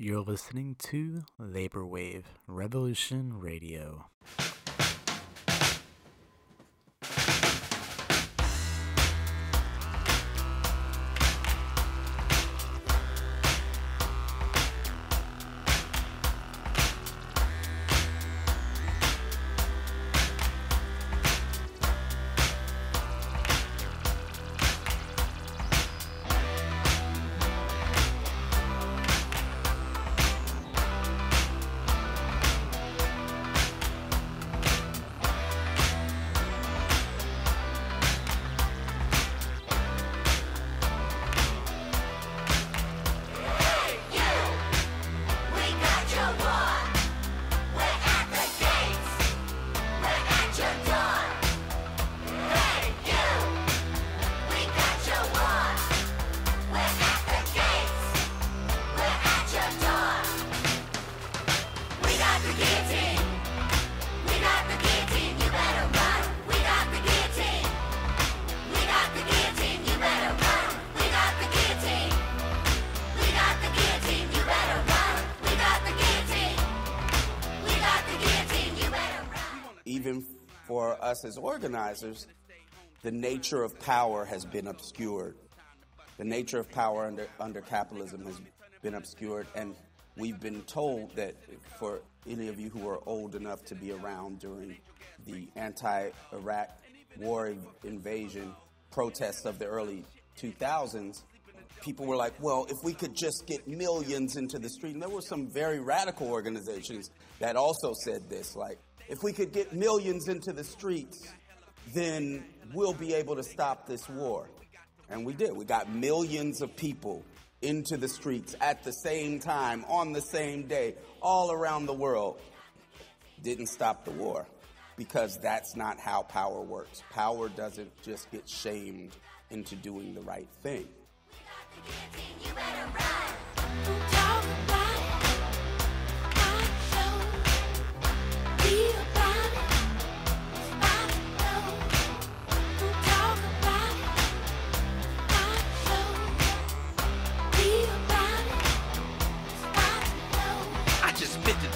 You're listening to Labor Wave Revolution Radio. As organizers, the nature of power has been obscured. The nature of power under, under capitalism has been obscured, and we've been told that for any of you who are old enough to be around during the anti Iraq war invasion protests of the early 2000s, people were like, well, if we could just get millions into the street. And there were some very radical organizations that also said this, like, if we could get millions into the streets, then we'll be able to stop this war. And we did. We got millions of people into the streets at the same time, on the same day, all around the world. Didn't stop the war because that's not how power works. Power doesn't just get shamed into doing the right thing.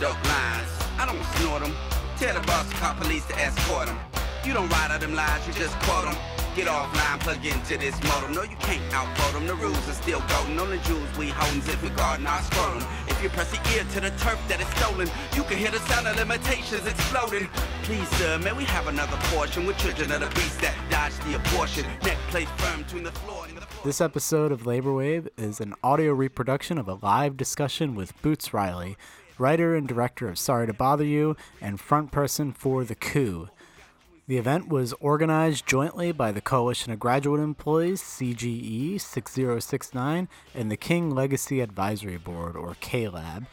Dope lines. I don't snort them. Tell the boss to call police to escort them. You don't write out them lines, you just quote them. Get offline, plug into this modem. No, you can't outvote them. The rules are still golden. Only jewels we holdin' if we guardin' our scrotum. If you press the ear to the turf that is stolen, you can hear the sound of limitations exploding. Please, sir, may we have another portion with children of the beast that dodge the abortion. Neck plate firm between the floor and the floor. This episode of Labor Wave is an audio reproduction of a live discussion with Boots Riley, writer and director of Sorry to Bother You and front person for The Coup. The event was organized jointly by the Coalition of Graduate Employees, CGE 6069, and the King Legacy Advisory Board, or KLAB.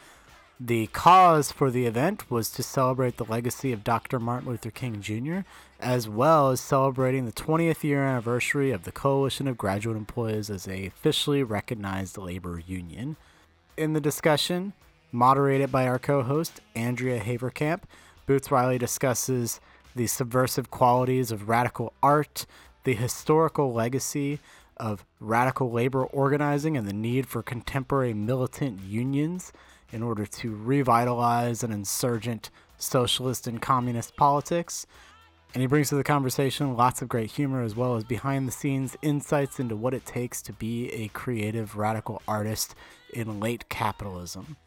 The cause for the event was to celebrate the legacy of Dr. Martin Luther King Jr., as well as celebrating the 20th year anniversary of the Coalition of Graduate Employees as a officially recognized labor union. In the discussion, moderated by our co host, Andrea Haverkamp, Boots Riley discusses the subversive qualities of radical art, the historical legacy of radical labor organizing, and the need for contemporary militant unions in order to revitalize an insurgent socialist and communist politics. And he brings to the conversation lots of great humor as well as behind the scenes insights into what it takes to be a creative radical artist in late capitalism.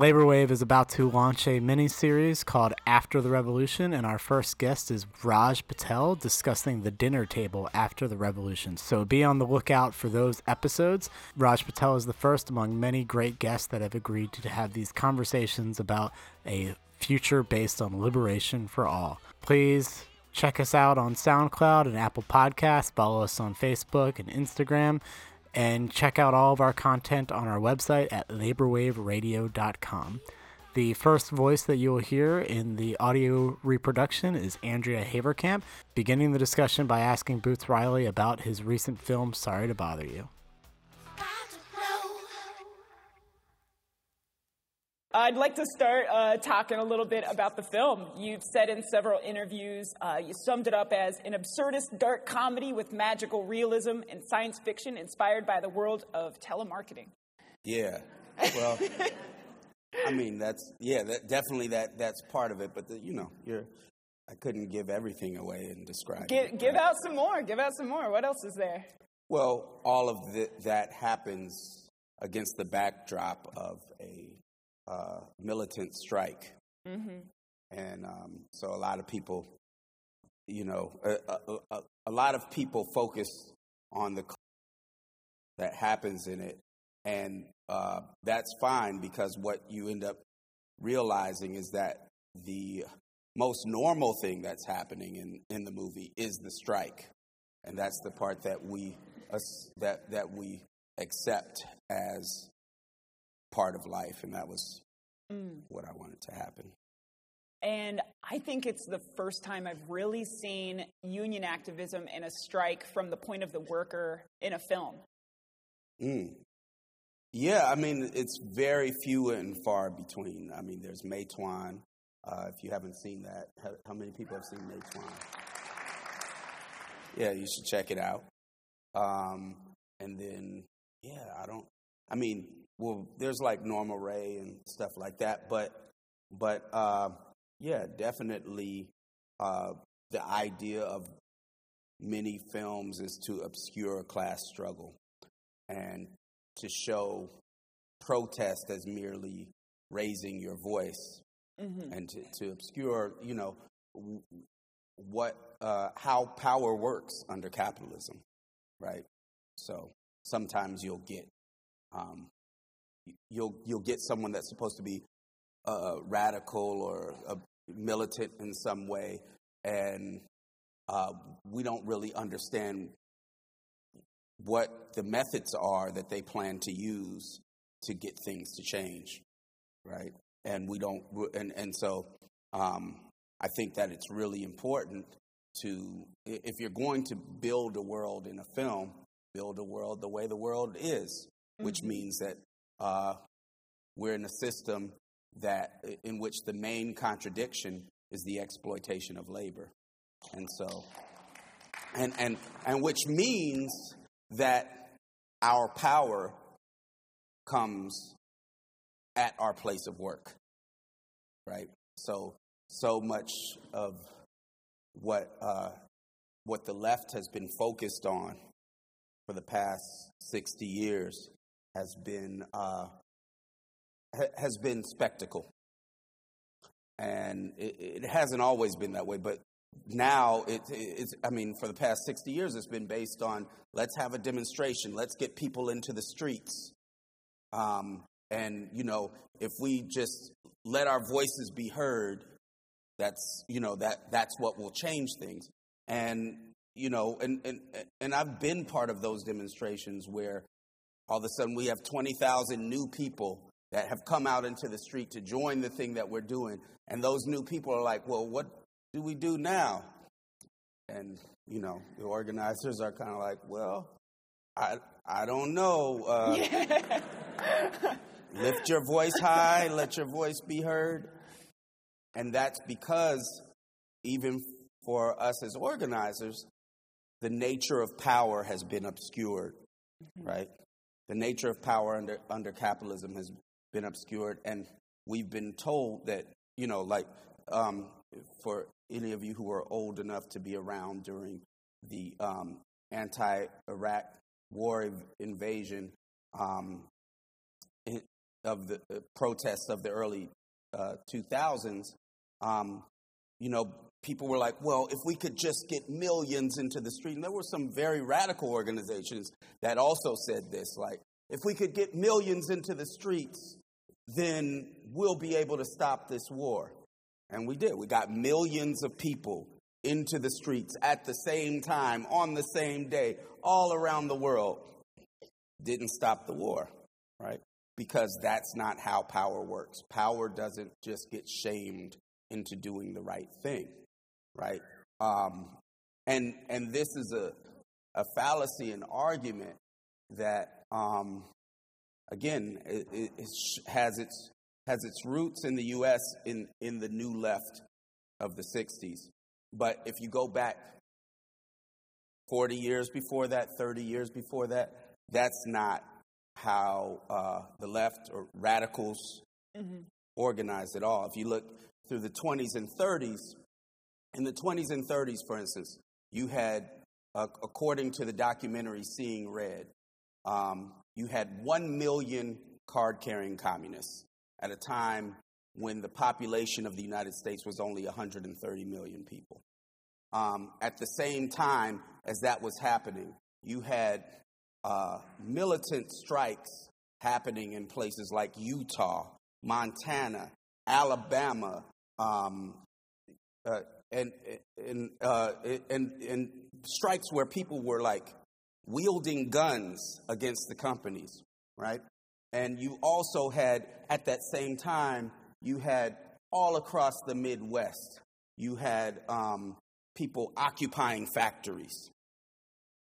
Labor Wave is about to launch a mini series called After the Revolution, and our first guest is Raj Patel discussing the dinner table after the revolution. So be on the lookout for those episodes. Raj Patel is the first among many great guests that have agreed to have these conversations about a future based on liberation for all. Please check us out on SoundCloud and Apple Podcasts, follow us on Facebook and Instagram and check out all of our content on our website at laborwaveradio.com. The first voice that you will hear in the audio reproduction is Andrea Haverkamp, beginning the discussion by asking Boots Riley about his recent film Sorry to Bother You. I'd like to start uh, talking a little bit about the film. You've said in several interviews, uh, you summed it up as an absurdist dark comedy with magical realism and science fiction inspired by the world of telemarketing. Yeah. Well, I mean, that's yeah, that, definitely that that's part of it. But the, you know, you're I couldn't give everything away and describe. Give, it, give out some more. Give out some more. What else is there? Well, all of the, that happens against the backdrop of a uh, militant strike, Mm-hmm. and um, so a lot of people, you know, a, a, a, a lot of people focus on the that happens in it, and uh, that's fine because what you end up realizing is that the most normal thing that's happening in, in the movie is the strike, and that's the part that we us, that that we accept as part of life, and that was Mm. what I wanted to happen. And I think it's the first time I've really seen union activism and a strike from the point of the worker in a film. Mm. Yeah, I mean, it's very few and far between. I mean, there's Matewan. Uh, if you haven't seen that, how, how many people have seen Matewan? Yeah, you should check it out. Um, and then, yeah, I don't. I mean, well, there's like Norma Rae and stuff like that, but, but uh, yeah, definitely uh, the idea of many films is to obscure class struggle and to show protest as merely raising your voice Mm-hmm. and to, to obscure, you know, what uh, how power works under capitalism, right? So sometimes you'll get um, you'll you'll get someone that's supposed to be uh, radical or uh, militant in some way, and uh, we don't really understand what the methods are that they plan to use to get things to change, right? And we don't, and and so um, I think that it's really important to, if you're going to build a world in a film, build a world the way the world is, which means that uh, we're in a system that in which the main contradiction is the exploitation of labor, and so, and and and which means that our power comes at our place of work, right? So, so much of what uh, what the left has been focused on for the past sixty years has been uh, ha- has been spectacle, and it, it hasn't always been that way, but now it, it's i mean for the past 60 years it's been based on let's have a demonstration let's get people into the streets. Um, and you know if we just let our voices be heard that's you know that that's what will change things. And you know and and and i've been part of those demonstrations where all of a sudden we have 20,000 new people that have come out into the street to join the thing that we're doing. And those new people are like well what do we do now? And you know the organizers are kind of like well i i don't know uh, lift your voice high let your voice be heard. And that's because even for us as organizers the nature of power has been obscured right the nature of power under under capitalism has been obscured and we've been told that you know like um, for any of you who are old enough to be around during the um, anti-iraq war invasion um, of the uh, protests of the early uh, 2000s um, you know people were like well if we could just get millions into the street and there were some very radical organizations that also said this like if we could get millions into the streets then we'll be able to stop this war. And we did. We got millions of people into the streets at the same time on the same day all around the world. Didn't stop the war right? Because that's not how power works. Power doesn't just get shamed into doing the right thing right um, and and this is a a fallacy an argument that um, again it, it, has its has its roots in the U.S. in in the new left of the '60s, but if you go back 40 years before that, 30 years before that, that's not how uh, the left or radicals mm-hmm. organized at all. If you look through the 20s and 30s, in the 20s and 30s, for instance, you had, uh, according to the documentary Seeing Red, um, you had 1 million card carrying communists at a time when the population of the United States was only 130 million people. Um, at the same time as that was happening, you had uh, militant strikes happening in places like Utah, Montana, Alabama, um, uh, and and, uh, and and strikes where people were like wielding guns against the companies, right? And you also had at that same time you had all across the Midwest, you had um, people occupying factories.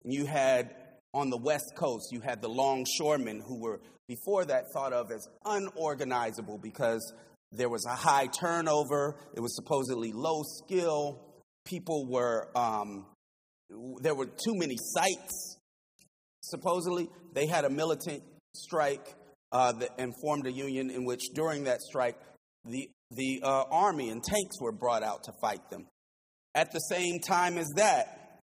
You had on the West Coast, you had the longshoremen who were before that thought of as unorganizable because there was a high turnover, it was supposedly low skill, people were, um, there were too many sites, supposedly. They had a militant strike uh, that, and formed a union in which during that strike, the, the uh, army and tanks were brought out to fight them. At the same time as that,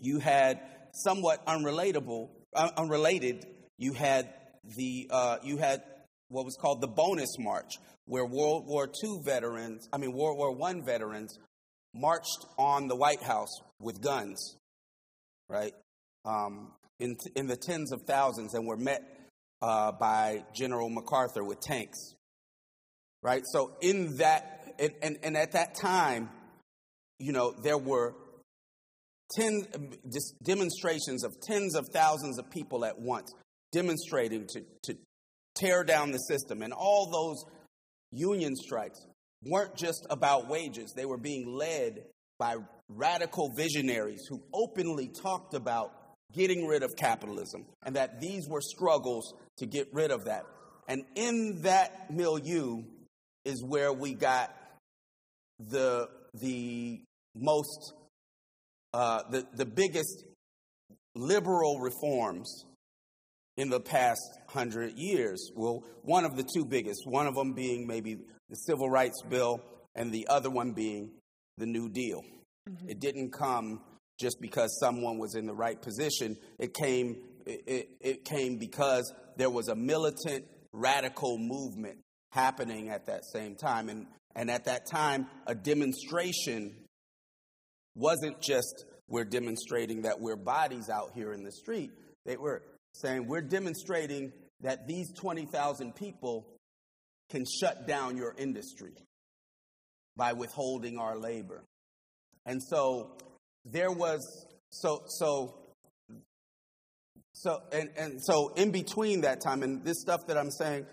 you had somewhat unrelatable, uh, unrelated. You had the uh, you had what was called the bonus march, where World War II veterans, I mean World War I veterans, marched on the White House with guns, right? Um, in in the tens of thousands, and were met uh, by General MacArthur with tanks, right? So in that, and, and, and at that time, you know, there were ten demonstrations of tens of thousands of people at once demonstrating to, to tear down the system. And all those union strikes weren't just about wages, they were being led by radical visionaries who openly talked about getting rid of capitalism and that these were struggles to get rid of that. And in that milieu is where we got the, the most, uh, the, the biggest liberal reforms in the past hundred years. Well, one of the two biggest, one of them being maybe the Civil Rights Bill, and the other one being the New Deal. Mm-hmm. It didn't come just because someone was in the right position. It came, it, it came because there was a militant, radical movement happening at that same time. And, and at that time, a demonstration wasn't just we're demonstrating that we're bodies out here in the street. They were saying we're demonstrating that these 20,000 people can shut down your industry by withholding our labor. And so there was so so so and, and so in between that time and this stuff that I'm saying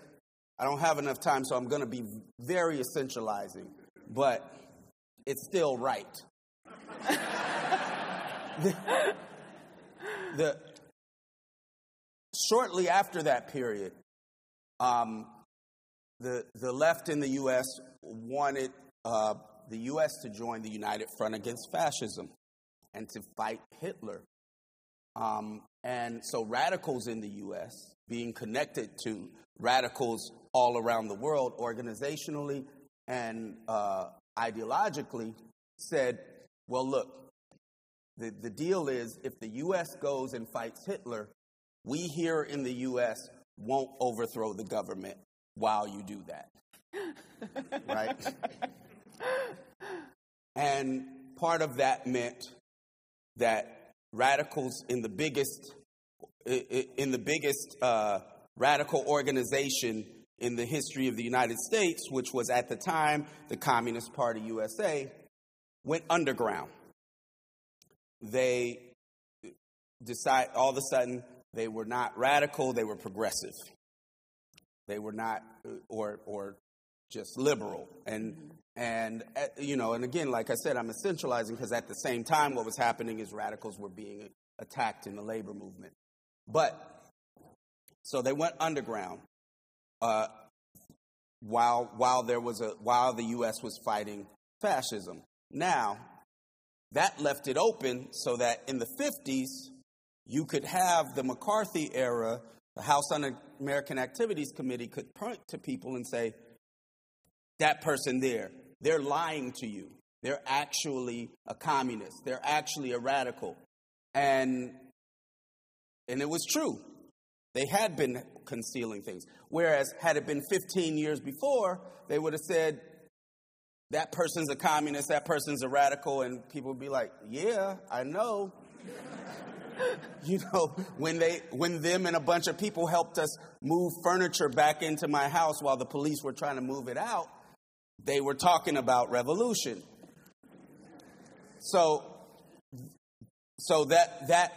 I don't have enough time so I'm going to be very essentializing but it's still right the, the, shortly after that period, um, the, the left in the U.S. wanted uh, the U.S. to join the United Front against fascism and to fight Hitler. Um, and so radicals in the U.S., being connected to radicals all around the world, organizationally and uh, ideologically, said, well, look, the, the deal is if the U.S. goes and fights Hitler, we here in the U.S. won't overthrow the government while you do that. right? And part of that meant that radicals in the biggest in the biggest uh, radical organization in the history of the United States, which was at the time the Communist Party USA, went underground they decide all of a sudden they were not radical, they were progressive. They were not, or, or just liberal. And, and, uh, you know, and again, like I said, I'm essentializing because at the same time, what was happening is radicals were being attacked in the labor movement. But, so they went underground. Uh, while while there was a while the U.S. was fighting fascism. Now, that left it open so that in the 50s, you could have the McCarthy era the House Un American Activities Committee could point to people and say, that person there, they're lying to you. They're actually a communist. They're actually a radical. And, and it was true. They had been concealing things. Whereas, had it been 15 years before, they would have said, that person's a communist, that person's a radical, and people would be like, yeah, I know. you know, when they when them and a bunch of people helped us move furniture back into my house while the police were trying to move it out, they were talking about revolution. So so that that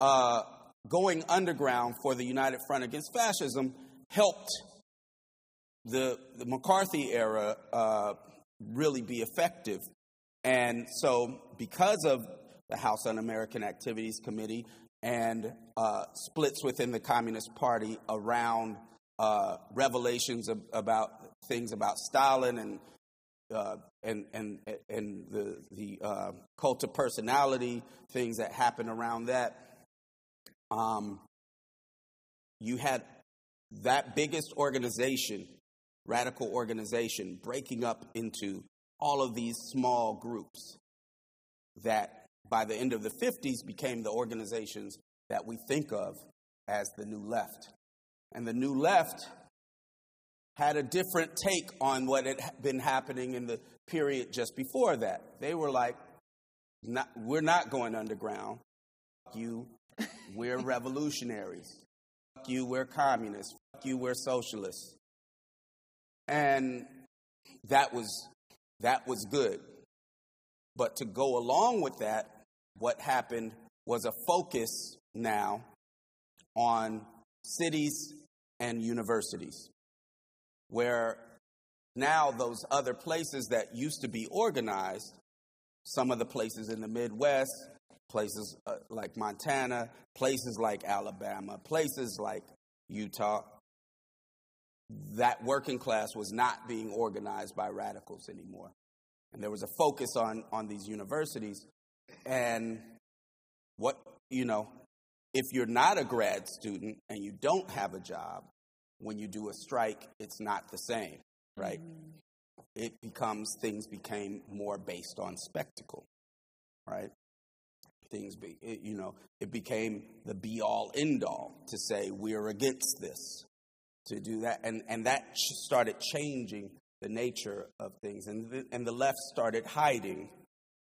uh, going underground for the United Front Against Fascism helped the, the McCarthy era uh, really be effective. And so, because of the House Un American Activities Committee and uh, splits within the Communist Party around uh, revelations about things about Stalin and uh, and and and the the uh, cult of personality things that happen around that. Um, you had that biggest organization, radical organization, breaking up into all of these small groups that by the end of the 50s became the organizations that we think of as the New Left. And the New Left had a different take on what had been happening in the period just before that. They were like, not, we're not going underground. Fuck you, we're revolutionaries. Fuck you, we're communists. Fuck you, we're socialists. And that was that was good. But to go along with that, what happened was a focus now on cities and universities, where now those other places that used to be organized, some of the places in the Midwest, places uh, like Montana, places like Alabama, places like Utah, that working class was not being organized by radicals anymore. And there was a focus on, on these universities. And what, you know, if you're not a grad student and you don't have a job, when you do a strike, it's not the same, right? Mm-hmm. It becomes, things became more based on spectacle, right? Things, be, it, you know, it became the be all end all to say we're against this, to do that. And, and that started changing the nature of things. And the, and the left started hiding.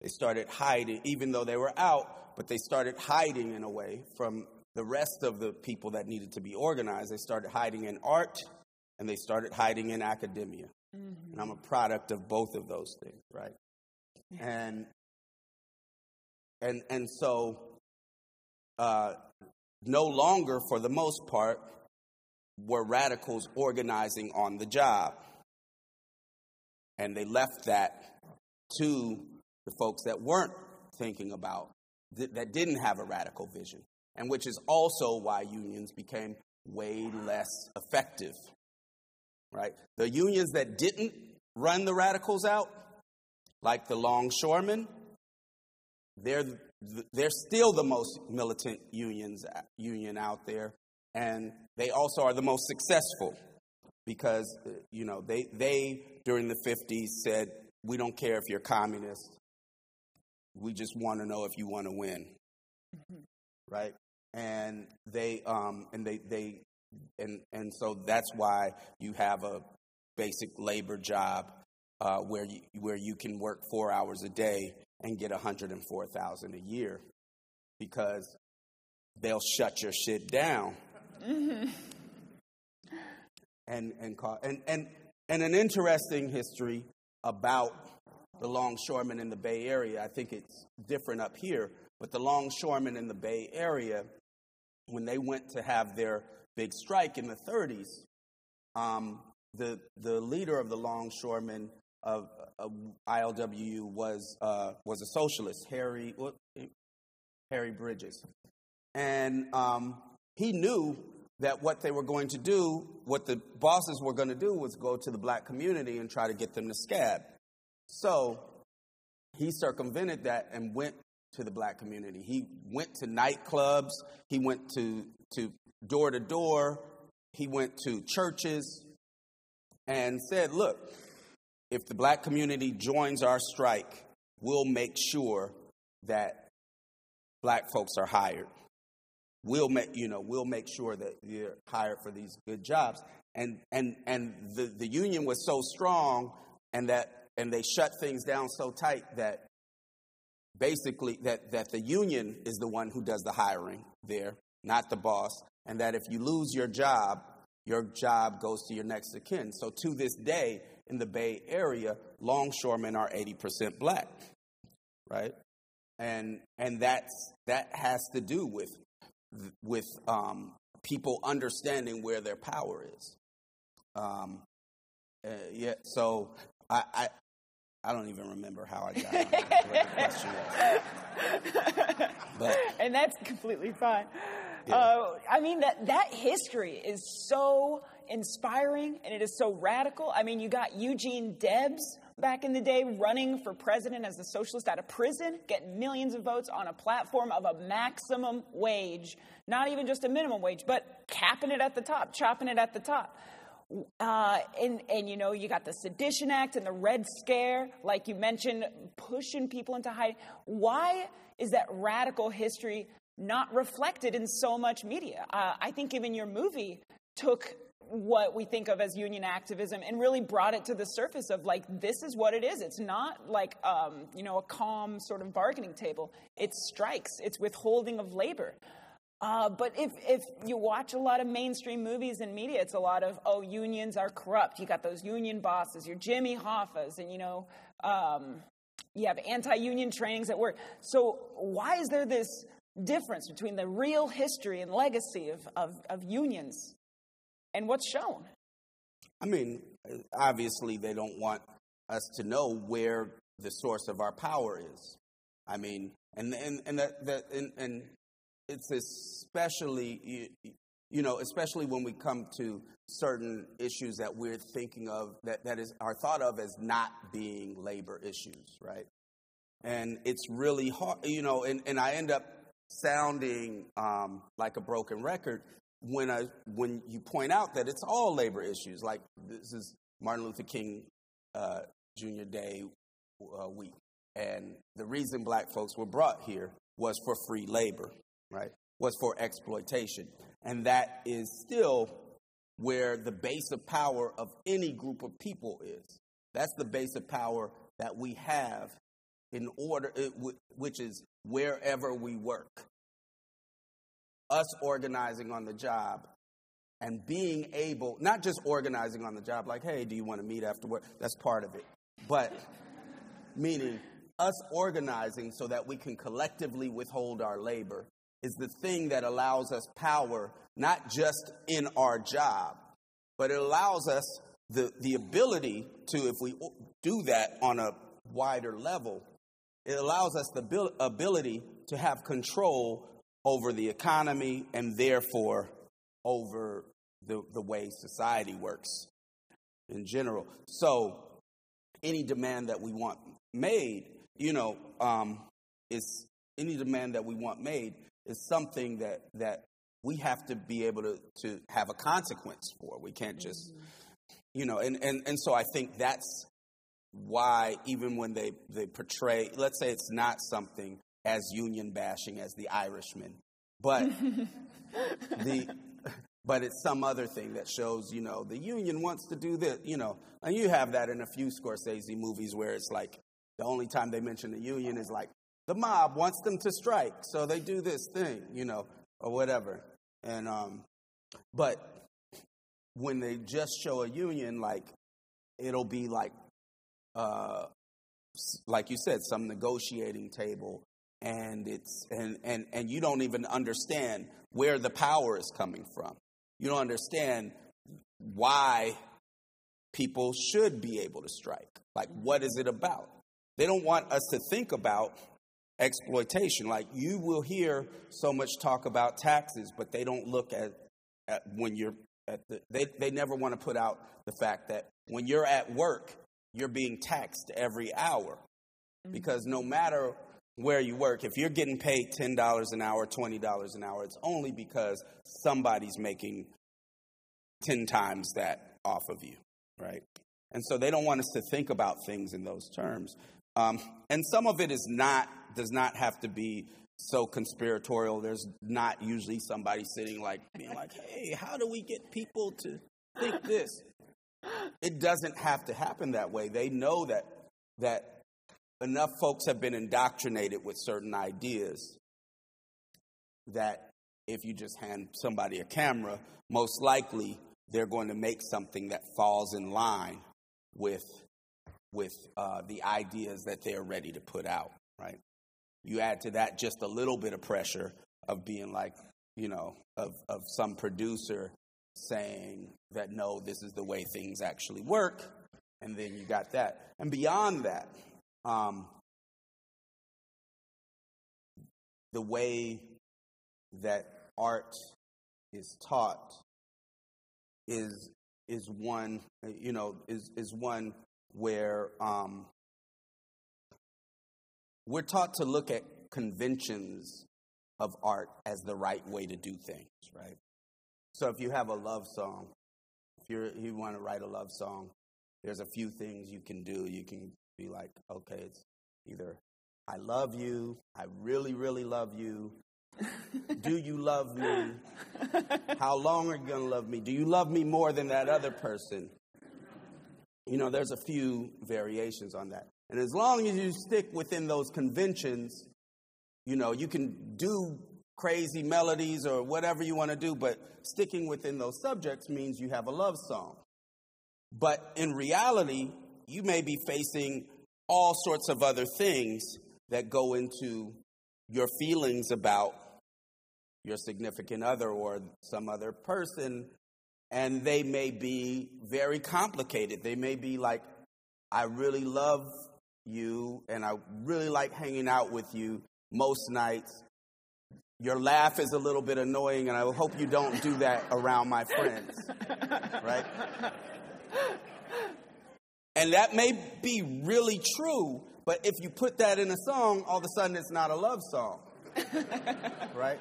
They started hiding, even though they were out, but they started hiding in a way from the rest of the people that needed to be organized. They started hiding in art and they started hiding in academia. Mm-hmm. And I'm a product of both of those things, right? And and and so uh, no longer, for the most part, were radicals organizing on the job. And they left that to the folks that weren't thinking about, that didn't have a radical vision, and which is also why unions became way less effective. Right? The unions that didn't run the radicals out, like the longshoremen, they're, they're still the most militant unions, uh, union out there and they also are the most successful because uh, you know they they during the 50s said we don't care if you're communist we just want to know if you want to win mm-hmm. right and they um and they they and and so that's why you have a basic labor job uh, where you where you can work four hours a day and get 104,000 a year because they'll shut your shit down Mm-hmm. And, and, and, and, and an interesting history about the longshoremen in the Bay Area. I think it's different up here, but the longshoremen in the Bay Area, when they went to have their big strike in the 30s, um, the, the leader of the longshoremen of, of ILWU was, uh, was a socialist, Harry, Harry Bridges. And um, he knew that what they were going to do, what the bosses were going to do, was go to the black community and try to get them to scab. So he circumvented that and went to the black community. He went to nightclubs. He went to to door to door. He went to churches and said, Look, if the black community joins our strike, we'll make sure that black folks are hired. We'll make, you know, we'll make sure that you're hired for these good jobs. And, and, and the, the union was so strong and that, and they shut things down so tight that basically that, that the union is the one who does the hiring there, not the boss. And that if you lose your job, your job goes to your next of kin. So to this day, in the Bay Area, longshoremen are 80% black, right? And, and that's, that has to do with, with um, people understanding where their power is. Um, uh, yeah, so I, I, I don't even remember how I got on what the question was. But, and that's completely fine. Yeah. Uh, I mean, that, that history is so inspiring and it is so radical. I mean, you got Eugene Debs back in the day running for president as a socialist out of prison, getting millions of votes on a platform of a maximum wage, not even just a minimum wage, but capping it at the top, chopping it at the top. Uh, and, and, you know, you got the Sedition Act and the Red Scare, like you mentioned, pushing people into hiding. Why is that radical history not reflected in so much media? Uh, I think even your movie took what we think of as union activism and really brought it to the surface of like this is what it is it's not like um, you know a calm sort of bargaining table it's strikes it's withholding of labor uh, but if, if you watch a lot of mainstream movies and media, it's a lot of, oh, unions are corrupt. You got those union bosses, your Jimmy Hoffas, and you know, um, you have anti union trainings at work. So, why is there this difference between the real history and legacy of, of, of unions and what's shown? I mean, obviously, they don't want us to know where the source of our power is. I mean, and and and that, that and, and it's especially you, know especially when we come to certain issues that we're thinking of that, that is are thought of as not being labor issues right? And it's really hard you know and, and i end up sounding um, like a broken record when i when you point out that it's all labor issues like this is martin luther king uh, junior day uh, week. And the reason black folks were brought here was for free labor right, was for exploitation. And that is still where the base of power of any group of people is. That's the base of power that we have in order, which is wherever we work. Us organizing on the job and being able, not just organizing on the job, like, hey, do you want to meet after work? That's part of it. But meaning us organizing so that we can collectively withhold our labor is the thing that allows us power, not just in our job, but it allows us the, the ability to, if we do that on a wider level, it allows us the ability to have control over the economy and therefore over the, the way society works in general. So, any demand that we want made, you know, um, is any demand that we want made is something that that we have to be able to to have a consequence for. We can't just, mm-hmm. you know, and and and so I think that's why even when they they portray, let's say it's not something as union bashing as the Irishman, but the but it's some other thing that shows, you know, the union wants to do this, you know, and you have that in a few Scorsese movies where it's like the only time they mention the union is like the mob wants them to strike, so they do this thing, you know, or whatever. And um, but when they just show a union, like it'll be like, uh, like you said, some negotiating table, and it's and and and you don't even understand where the power is coming from. You don't understand why people should be able to strike. Like, what is it about? They don't want us to think about exploitation. Like you will hear so much talk about taxes, but they don't look at, at when you're at the, they, they never want to put out the fact that when you're at work, you're being taxed every hour. Mm-hmm. Because no matter where you work, if you're getting paid $10 an hour, $20 an hour, it's only because somebody's making 10 times that off of you, right? And so they don't want us to think about things in those terms. Um, and some of it is not, does not have to be so conspiratorial. There's not usually somebody sitting like, being like, hey, how do we get people to think this? It doesn't have to happen that way. They know that, that enough folks have been indoctrinated with certain ideas that if you just hand somebody a camera, most likely they're going to make something that falls in line with with uh, the ideas that they're ready to put out. Right? You add to that just a little bit of pressure of being like, you know, of of some producer saying that no, this is the way things actually work, and then you got that. And beyond that, um, the way that art is taught is is one you know is is one where um, we're taught to look at conventions of art as the right way to do things right so if you have a love song if you you want to write a love song there's a few things you can do you can be like okay it's either i love you i really really love you do you love me? How long are you going to love me? Do you love me more than that other person? You know, there's a few variations on that. And as long as you stick within those conventions, you know, you can do crazy melodies or whatever you want to do, but sticking within those subjects means you have a love song. But in reality, you may be facing all sorts of other things that go into your feelings about your significant other or some other person, and they may be very complicated. They may be like, I really love you and I really like hanging out with you most nights. Your laugh is a little bit annoying, and I hope you don't do that around my friends. right? And that may be really true, but if you put that in a song, all of a sudden it's not a love song. right?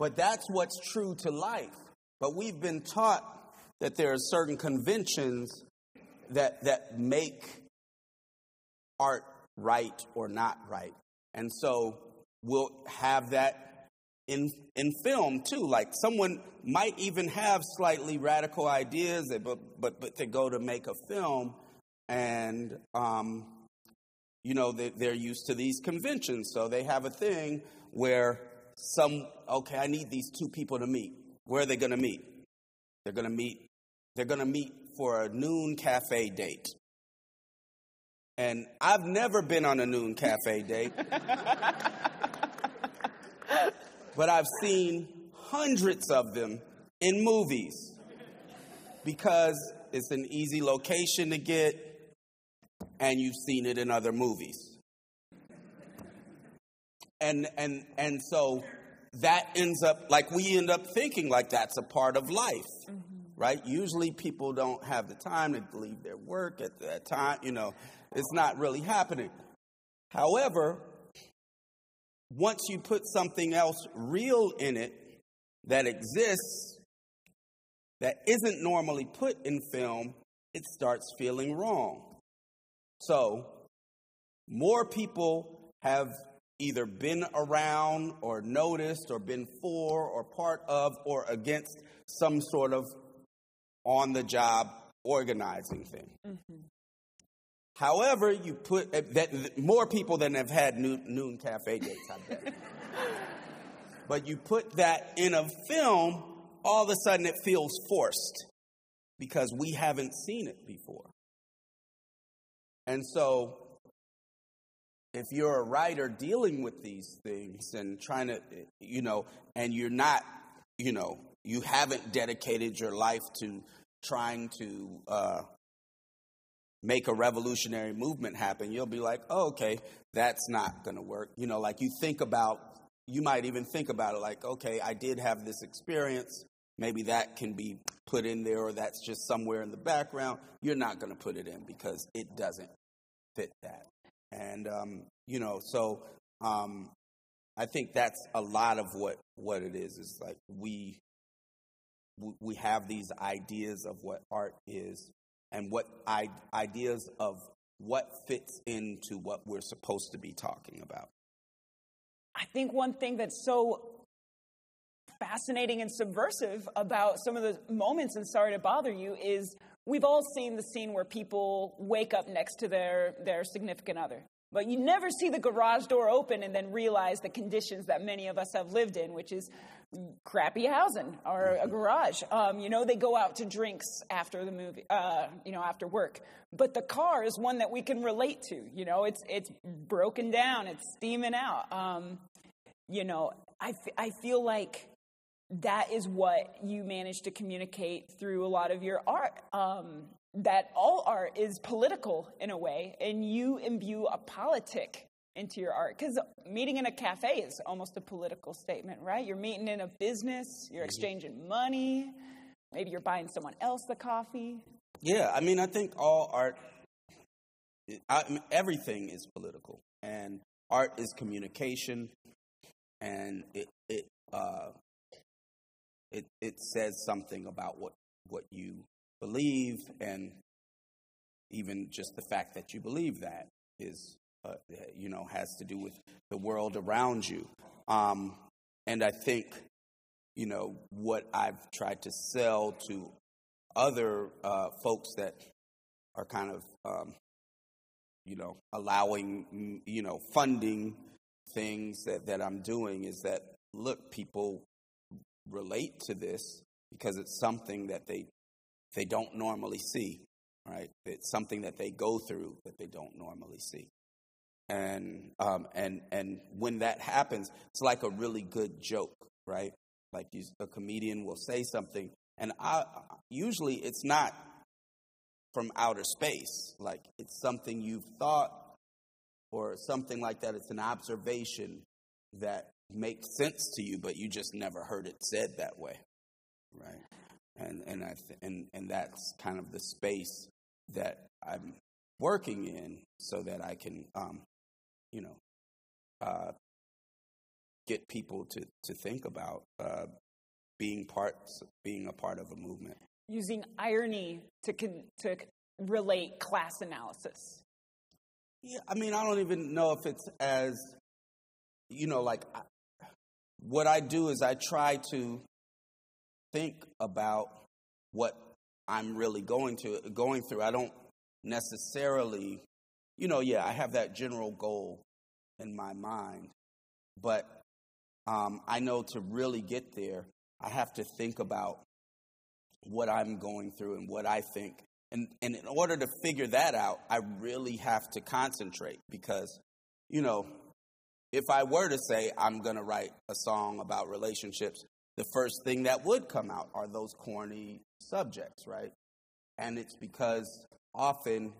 But that's what's true to life. But we've been taught that there are certain conventions that, that make art right or not right. And so we'll have that in, in film too. Like someone might even have slightly radical ideas, but, but, but to go to make a film and um, you know they, they're used to these conventions so they have a thing where some okay i need these two people to meet where are they going to meet? They're going to meet they're going to meet for a noon cafe date. And i've never been on a noon cafe date. But i've seen hundreds of them in movies. Because it's an easy location to get and you've seen it in other movies. And and and so that ends up like we end up thinking like that's a part of life. Mm-hmm. Right? Usually people don't have the time to leave their work at that time, you know. It's not really happening. However, once you put something else real in it that exists that isn't normally put in film, it starts feeling wrong. So, more people have either been around or noticed or been for or part of or against some sort of on the job organizing thing. Mm-hmm. However, you put uh, that more people than have had noon, noon cafe dates, I bet. but you put that in a film, all of a sudden it feels forced because we haven't seen it before. And so, if you're a writer dealing with these things and trying to, you know, and you're not, you know, you haven't dedicated your life to trying to uh, make a revolutionary movement happen, you'll be like, oh, okay, that's not going to work. You know, like you think about, you might even think about it like, okay, I did have this experience. Maybe that can be put in there or that's just somewhere in the background. You're not going to put it in because it doesn't fit that. And um, you know, so um, I think that's a lot of what what it is. Is like we we have these ideas of what art is and what I, ideas of what fits into what we're supposed to be talking about. I think one thing that's so fascinating and subversive about some of the moments in Sorry to Bother You is we've all seen the scene where people wake up next to their, their significant other. But you never see the garage door open and then realize the conditions that many of us have lived in, which is crappy housing or a garage. Um, you know, they go out to drinks after the movie, uh, you know, after work. But the car is one that we can relate to. You know, it's it's broken down, it's steaming out. Um, you know, I, f- I feel like that is what you manage to communicate through a lot of your art. Um, that all art is political in a way, and you imbue a politic into your art. Because meeting in a cafe is almost a political statement, right? You're meeting in a business, you're mm-hmm. exchanging money, maybe you're buying someone else the coffee. Yeah, I mean, I think all art, I mean, everything is political, and art is communication, and it it uh, it it says something about what what you believe, and even just the fact that you believe that is uh, you know, has to do with the world around you. Um, and I think, you know, what I've tried to sell to other uh, folks that are kind of, um, you know, allowing, you know, funding things that, that I'm doing is that, look, people relate to this because it's something that they they don't normally see, right? It's something that they go through that they don't normally see and um, and and when that happens, it's like a really good joke, right? Like you, a comedian will say something, and I, usually it's not from outer space. Like it's something you've thought, or something like that. It's an observation that makes sense to you, but you just never heard it said that way, right? And and I th- and and that's kind of the space that I'm working in, so that I can um, you know, uh, get people to, to think about uh, being part, being a part of a movement. Using irony to con- to relate class analysis. Yeah, I mean, I don't even know if it's as, you know, like what I do is I try to think about what I'm really going to going through. I don't necessarily, you know, yeah, I have that general goal in my mind. But um, I know to really get there, I have to think about what I'm going through and what I think. And, and in order to figure that out, I really have to concentrate because, you know, if I were to say I'm going to write a song about relationships, the first thing that would come out are those corny subjects, right? And it's because often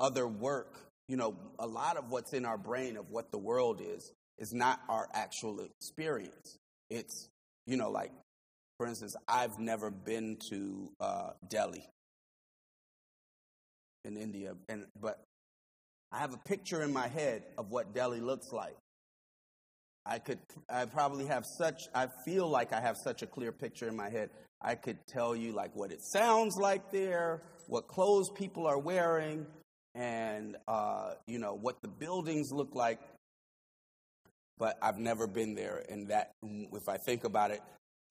other work you know, a lot of what's in our brain of what the world is is not our actual experience. It's, you know, like, for instance, I've never been to uh, Delhi in India, and but I have a picture in my head of what Delhi looks like. I could, I probably have such, I feel like I have such a clear picture in my head. I could tell you like what it sounds like there, what clothes people are wearing, and uh, you know what the buildings look like. But I've never been there, and that if I think about it,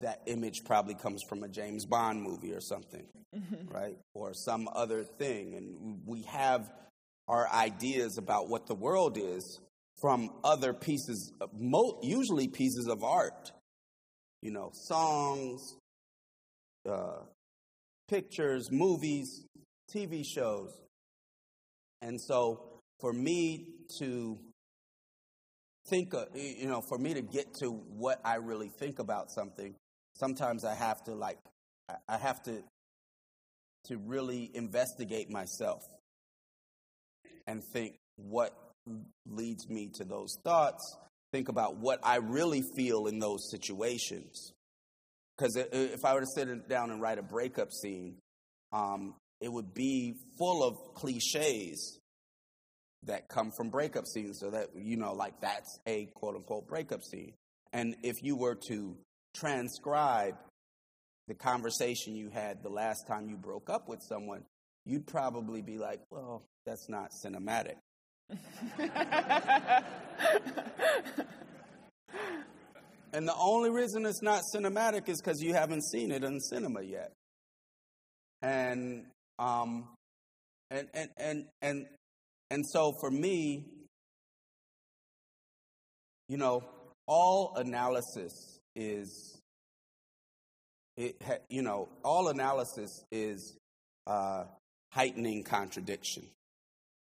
that image probably comes from a James Bond movie or something, mm-hmm. right? Or some other thing. And we have our ideas about what the world is from other pieces, usually pieces of art, you know, songs, uh, pictures, movies, TV shows. And so for me to think, of, you know, for me to get to what I really think about something, sometimes I have to like, I have to to really investigate myself and think what leads me to those thoughts. Think about what I really feel in those situations. Because if I were to sit down and write a breakup scene, um, it would be full of cliches that come from breakup scenes, so that you know, like that's a quote unquote breakup scene. And if you were to transcribe the conversation you had the last time you broke up with someone, you'd probably be like, well, that's not cinematic. and the only reason it's not cinematic is because you haven't seen it in cinema yet. And um, and and and and and so for me, you know, all analysis is it you know all analysis is uh, heightening contradiction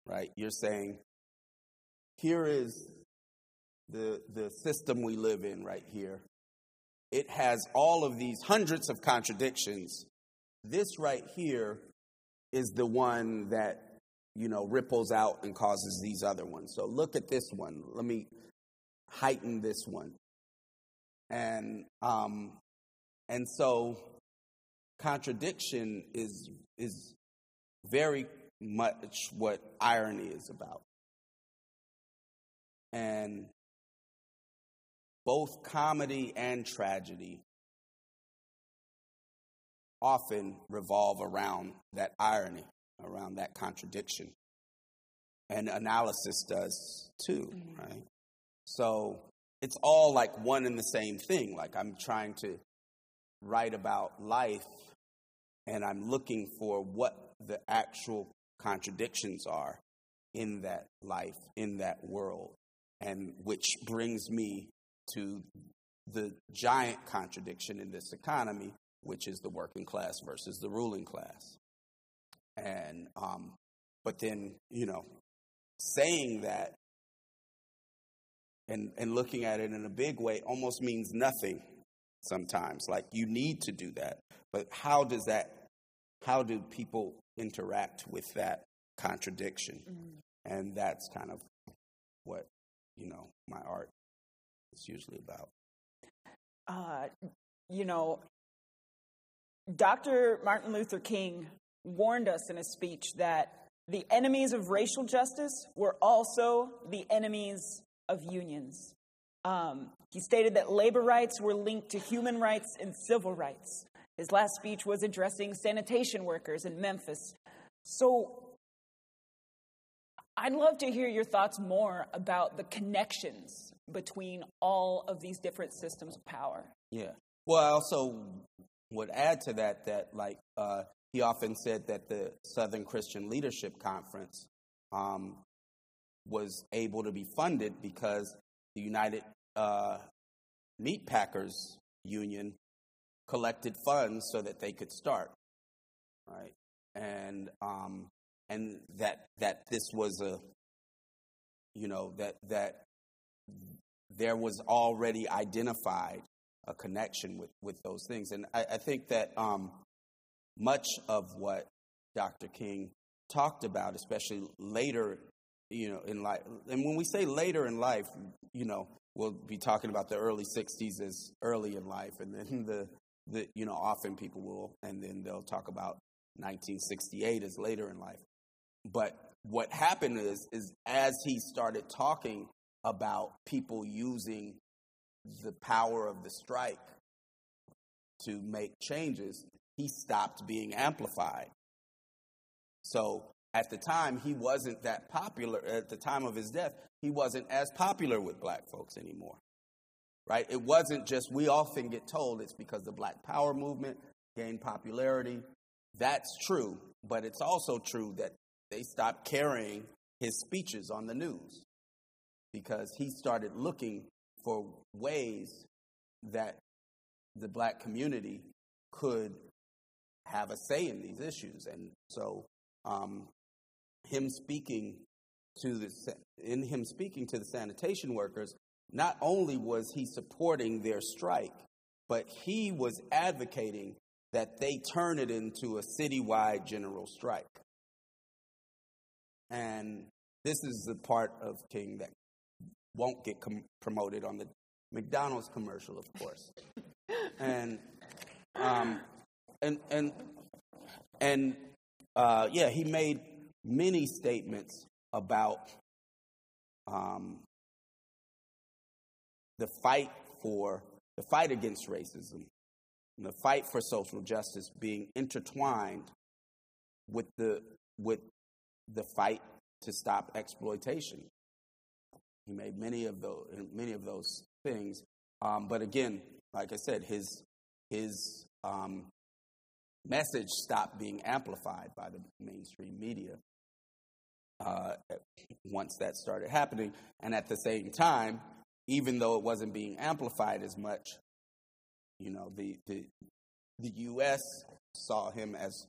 right? You're saying here is the the system we live in right here. It has all of these hundreds of contradictions. This right here is the one that you know ripples out and causes these other ones. So look at this one. Let me heighten this one. And um, and so contradiction is is very much what irony is about. And both comedy and tragedy often revolve around that irony, around that contradiction. And analysis does too, mm-hmm. right? So it's all like one and the same thing. Like I'm trying to write about life and I'm looking for what the actual contradictions are in that life, in that world, and which brings me to the giant contradiction in this economy, which is the working class versus the ruling class. And, um, but then, you know, saying that and, and looking at it in a big way almost means nothing sometimes. Like you need to do that. But how does that, how do people interact with that contradiction? Mm-hmm. And that's kind of what, you know, my art is usually about. Uh, you know, Dr. Martin Luther King warned us in a speech that the enemies of racial justice were also the enemies of unions. Um, he stated that labor rights were linked to human rights and civil rights. His last speech was addressing sanitation workers in Memphis. So, I'd love to hear your thoughts more about the connections between all of these different systems of power. Yeah. Well, I also would add to that that, like, uh, he often said that the Southern Christian Leadership Conference um, was able to be funded because the United uh, Meat Packers Union collected funds so that they could start, right? And um, and that that this was a, you know, that that there was already identified a connection with with those things, and I, I think that um, much of what Dr. King talked about, especially later you know, in life. And when we say later in life, you know, we'll be talking about the early 60s as early in life, and then the, the you know, often people will, and then they'll talk about 1968 as later in life. But what happened is, is as he started talking about people using the power of the strike to make changes, he stopped being amplified. So at the time, he wasn't that popular. At the time of his death, he wasn't as popular with black folks anymore. Right? It wasn't just, we often get told it's because the black power movement gained popularity. That's true, but it's also true that they stopped carrying his speeches on the news because he started looking for ways that the black community could have a say in these issues. And so um, him speaking to the in him speaking to the sanitation workers, not only was he supporting their strike, but he was advocating that they turn it into a citywide general strike. And this is the part of King that won't get com- promoted on the McDonald's commercial, of course. and um, and and and uh, yeah, he made many statements about um, the fight for the fight against racism and the fight for social justice being intertwined with the with the fight to stop exploitation. He made many of those many of those things, um, but again, like I said, his his um, message stopped being amplified by the mainstream media uh, once that started happening, and at the same time, even though it wasn't being amplified as much, you know, the the the U.S. saw him as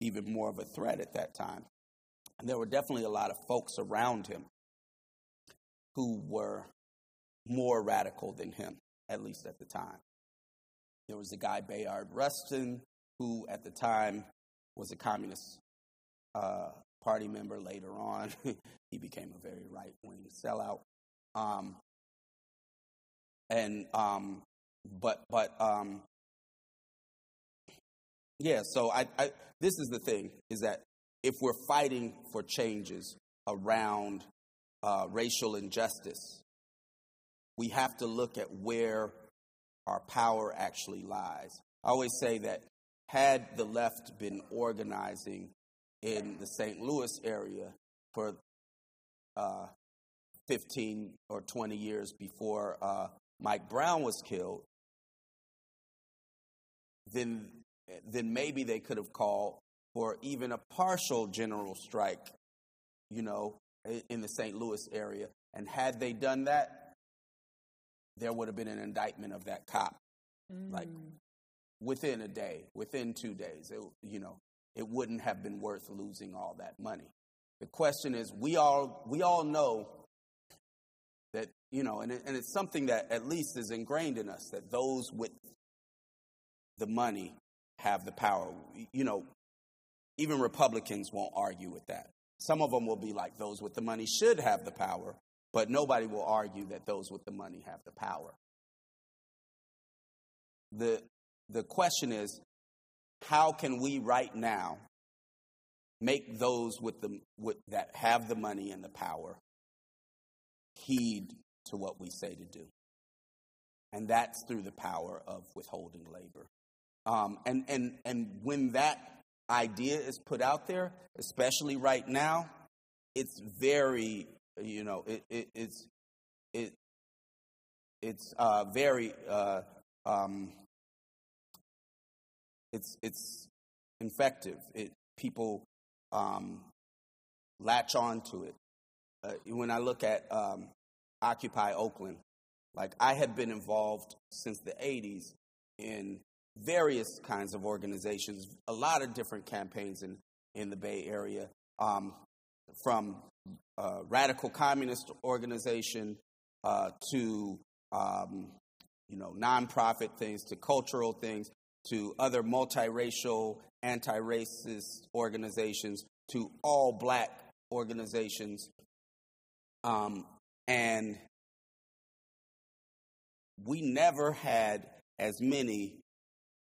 even more of a threat at that time. And there were definitely a lot of folks around him who were more radical than him, at least at the time. There was a guy, Bayard Rustin, who at the time was a Communist uh, Party member. Later on, he became a very right wing sellout. Um, and um, but but um, yeah. So I, I this is the thing is that if we're fighting for changes around uh, racial injustice, we have to look at where our power actually lies. I always say that had the left been organizing in the St. Louis area for uh, 15 or 20 years before uh, Mike Brown was killed, then, then maybe they could have called for even a partial general strike, you know, in the St. Louis area. And had they done that, there would have been an indictment of that cop. Mm. Like within a day, within two days, it, you know, it wouldn't have been worth losing all that money. The question is, we all we all know you know, and, it, and it's something that at least is ingrained in us that those with the money have the power. You know, even Republicans won't argue with that. Some of them will be like, those with the money should have the power, but nobody will argue that those with the money have the power. The, the question is, how can we right now make those with the, with, that have the money and the power heed to what we say to do? And that's through the power of withholding labor. Um, and, and, and when that idea is put out there, especially right now, it's very, you know, it, it, it's, it, it's uh, very, uh, um, it's, it's infective. It, people um, latch on to it. Uh, when I look at um, Occupy Oakland, like I had been involved since the 80s in various kinds of organizations, a lot of different campaigns in, in the Bay Area, um, from uh, radical communist organization uh, to um, you know nonprofit things to cultural things to other multiracial anti-racist organizations to all black organizations. Um, and we never had as many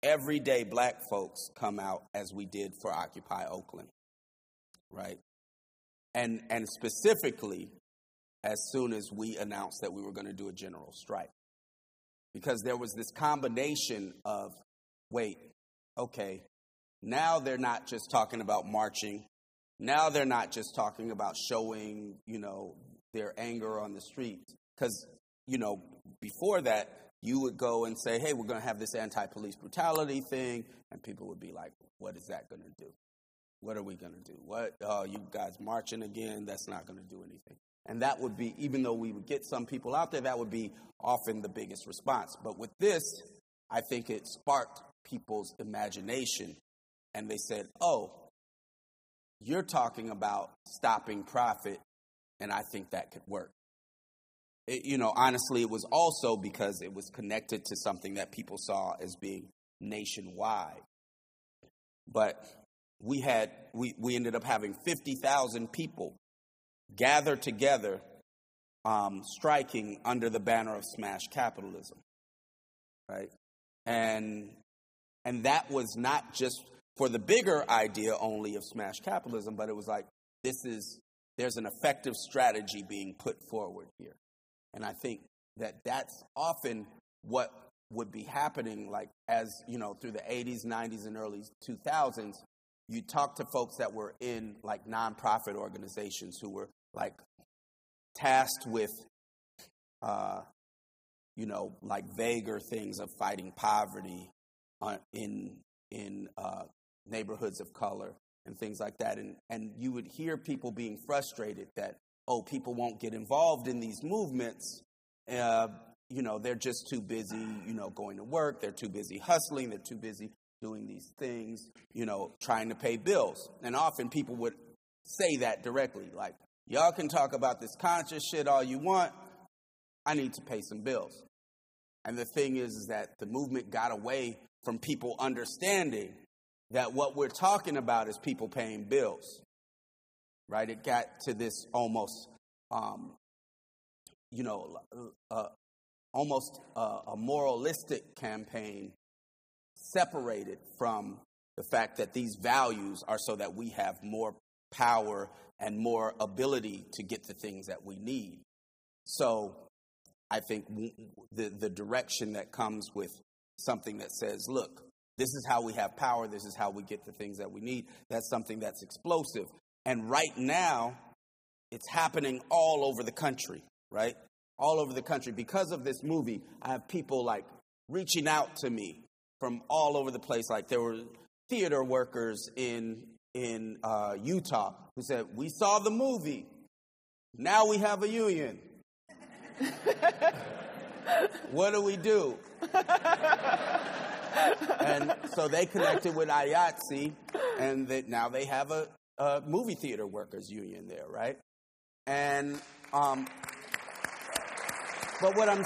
everyday black folks come out as we did for Occupy Oakland, right? And, and specifically, as soon as we announced that we were going to do a general strike. Because there was this combination of, wait, okay, now they're not just talking about marching. Now they're not just talking about showing, you know, their anger on the streets. Because, you know, before that, you would go and say, hey, we're going to have this anti police brutality thing. And people would be like, what is that going to do? What are we going to do? What, oh, you guys marching again? That's not going to do anything. And that would be, even though we would get some people out there, that would be often the biggest response. But with this, I think it sparked people's imagination. And they said, oh, you're talking about stopping profit, and I think that could work it, you know, honestly, it was also because it was connected to something that people saw as being nationwide. But we had we, we ended up having 50,000 people gather together um, striking under the banner of smash capitalism right and and that was not just for the bigger idea only of smash capitalism but it was like this is there's an effective strategy being put forward here. And I think that that's often what would be happening like as you know through the 80s 90s and early 2000s you talk to folks that were in like nonprofit organizations who were like tasked with uh, you know like vaguer things of fighting poverty uh, in in uh, neighborhoods of color and things like that and and you would hear people being frustrated that oh people won't get involved in these movements uh, you know, they're just too busy, you know, going to work. They're too busy hustling. They're too busy doing these things, you know, trying to pay bills. And often people would say that directly, like, y'all can talk about this conscious shit all you want. I need to pay some bills. And the thing is, is that the movement got away from people understanding that what we're talking about is people paying bills. Right? It got to this almost, um, you know, uh, almost a, a moralistic campaign separated from the fact that these values are so that we have more power and more ability to get the things that we need. So I think the, the direction that comes with something that says, look, this is how we have power, this is how we get the things that we need, that's something that's explosive. And right now, it's happening all over the country, right? all over the country. Because of this movie, I have people like reaching out to me from all over the place. Like there were theater workers in in uh, Utah who said, "We saw the movie. Now we have a union. what do we do?" and so they connected with IATSE, and now they have a, a, movie theater workers union there, right? And um, but what I'm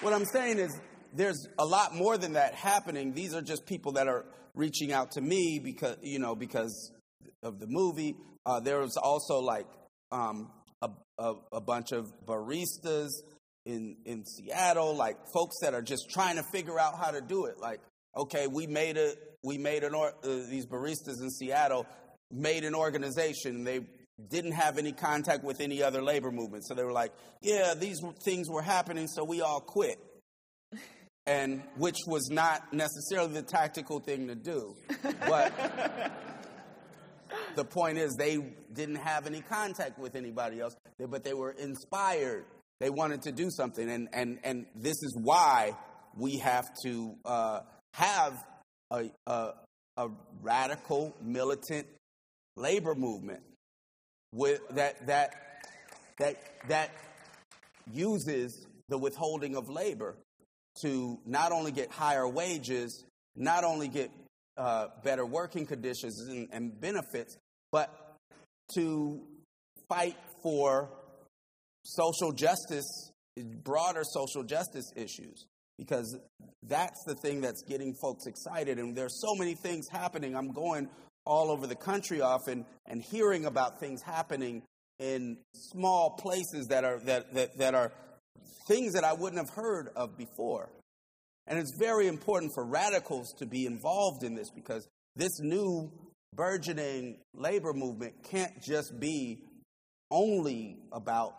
what I'm saying is there's a lot more than that happening. These are just people that are reaching out to me because you know because of the movie. Uh, there was also like um, a, a, a, bunch of baristas in in Seattle, like folks that are just trying to figure out how to do it. Like, okay, we made a we made an or, uh, these baristas in Seattle made an organization. They didn't have any contact with any other labor movement. So they were like, yeah, these things were happening, so we all quit. And which was not necessarily the tactical thing to do. But the point is, they didn't have any contact with anybody else, but they were inspired. They wanted to do something. And, and, and this is why we have to uh, have a, a, a radical, militant labor movement with, that, that, that, that uses the withholding of labor to not only get higher wages, not only get uh, better working conditions and, and benefits, but to fight for social justice, broader social justice issues because that's the thing that's getting folks excited. And there's so many things happening. I'm going all over the country often and hearing about things happening in small places that are that, that, that are things that I wouldn't have heard of before. And it's very important for radicals to be involved in this because this new burgeoning labor movement can't just be only about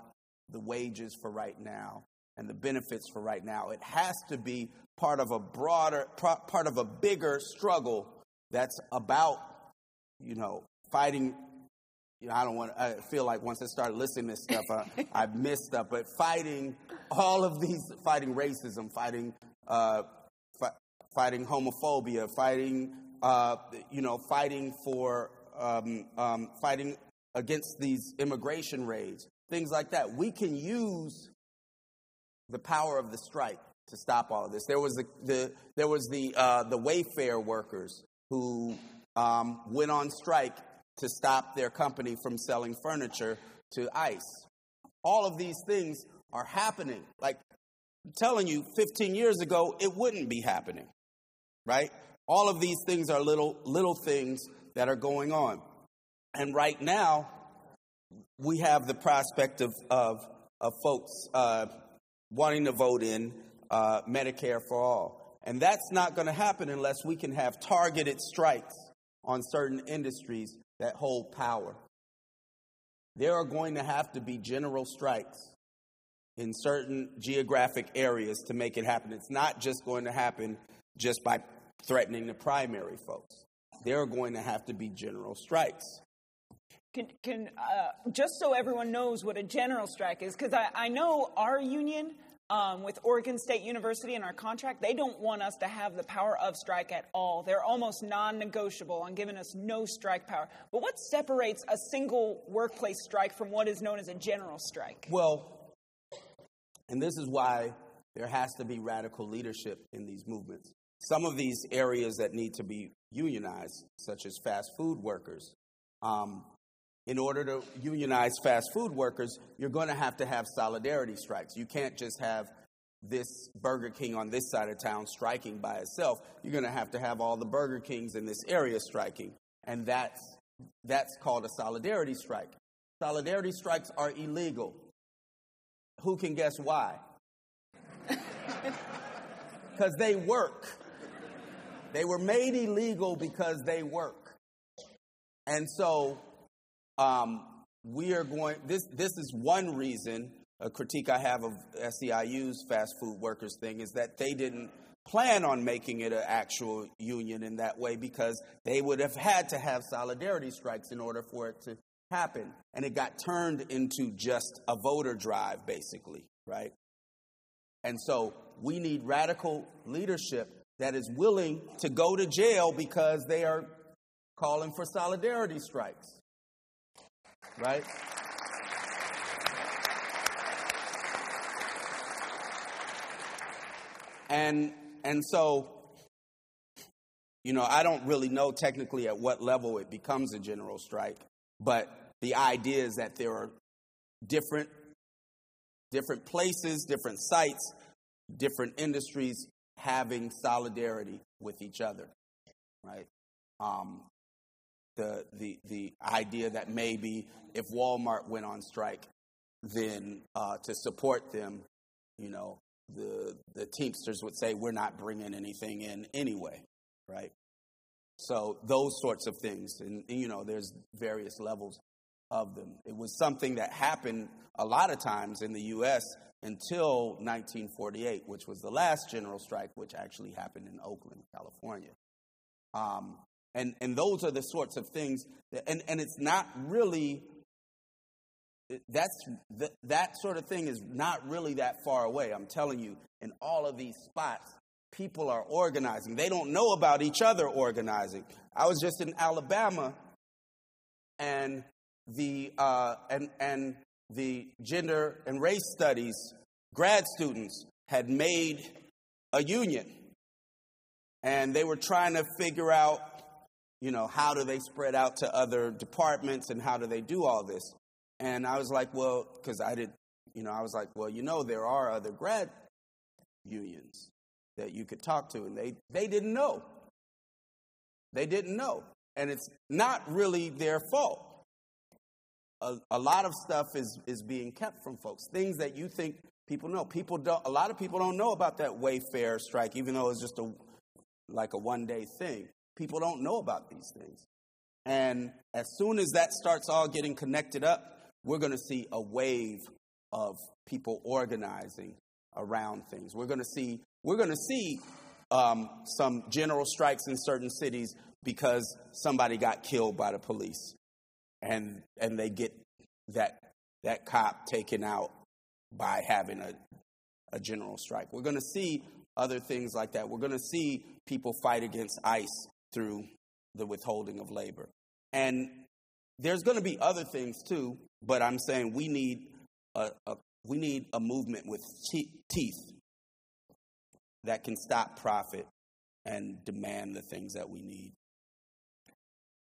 the wages for right now and the benefits for right now. It has to be part of a broader, part of a bigger struggle that's about you know, fighting. You know, I don't want. I feel like once I start listening to stuff, I, I missed stuff. But fighting all of these, fighting racism, fighting, uh, fi- fighting homophobia, fighting, uh, you know, fighting for, um, um, fighting against these immigration raids, things like that. We can use the power of the strike to stop all of this. There was the, the there was the uh, the Wayfair workers who um, went on strike to stop their company from selling furniture to ICE. All of these things are happening. Like I'm telling you, 15 years ago, it wouldn't be happening, right? All of these things are little little things that are going on, and right now we have the prospect of of, of folks uh, wanting to vote in uh, Medicare for all, and that's not going to happen unless we can have targeted strikes on certain industries that hold power. there are going to have to be general strikes in certain geographic areas to make it happen. It's not just going to happen just by threatening the primary folks. There are going to have to be general strikes. Can, can uh, just so everyone knows what a general strike is, because I, I know our union um, with Oregon State University in our contract, they don't want us to have the power of strike at all. They're almost non negotiable on giving us no strike power. But what separates a single workplace strike from what is known as a general strike? Well, and this is why there has to be radical leadership in these movements. Some of these areas that need to be unionized, such as fast food workers, um, in order to unionize fast food workers, you're going to have to have solidarity strikes. You can't just have this Burger King on this side of town striking by itself. You're going to have to have all the Burger Kings in this area striking. And that's, that's called a solidarity strike. Solidarity strikes are illegal. Who can guess why? Because they work. They were made illegal because they work. And so um, we are going, this, this is one reason, a critique I have of SEIU's fast food workers thing is that they didn't plan on making it an actual union in that way because they would have had to have solidarity strikes in order for it to happen. And it got turned into just a voter drive, basically, right? And so we need radical leadership that is willing to go to jail because they are calling for solidarity strikes right? And and so you know, I don't really know technically at what level it becomes a general strike, but the idea is that there are different different places, different sites, different industries having solidarity with each other, right? Um, the, the, the idea that maybe if Walmart went on strike, then uh, to support them, you know, the, the Teamsters would say, we're not bringing anything in anyway, right? So those sorts of things, and, you know, there's various levels of them. It was something that happened a lot of times in the U.S. until 1948, which was the last general strike, which actually happened in Oakland, California. Um, and, and those are the sorts of things, that, and, and it's not really, that's, that, that sort of thing is not really that far away. I'm telling you, in all of these spots, people are organizing. They don't know about each other organizing. I was just in Alabama, and the, uh, and, and the gender and race studies grad students had made a union. And they were trying to figure out you know, how do they spread out to other departments and how do they do all this? And I was like, well, because I did, you know, I was like, well, you know, there are other grad unions that you could talk to, and they, they didn't know. They didn't know. And it's not really their fault. A, a lot of stuff is, is being kept from folks, things that you think people know. People don't, a lot of people don't know about that Wayfair strike, even though it's just a, like a one day thing. People don't know about these things. And as soon as that starts all getting connected up, we're going to see a wave of people organizing around things. We're going to see we're going to see um, some general strikes in certain cities because somebody got killed by the police, and and they get that that cop taken out by having a a general strike. We're going to see other things like that. We're going to see people fight against ICE through the withholding of labor. And there's going to be other things too, but I'm saying we need a, a we need a movement with teeth that can stop profit and demand the things that we need.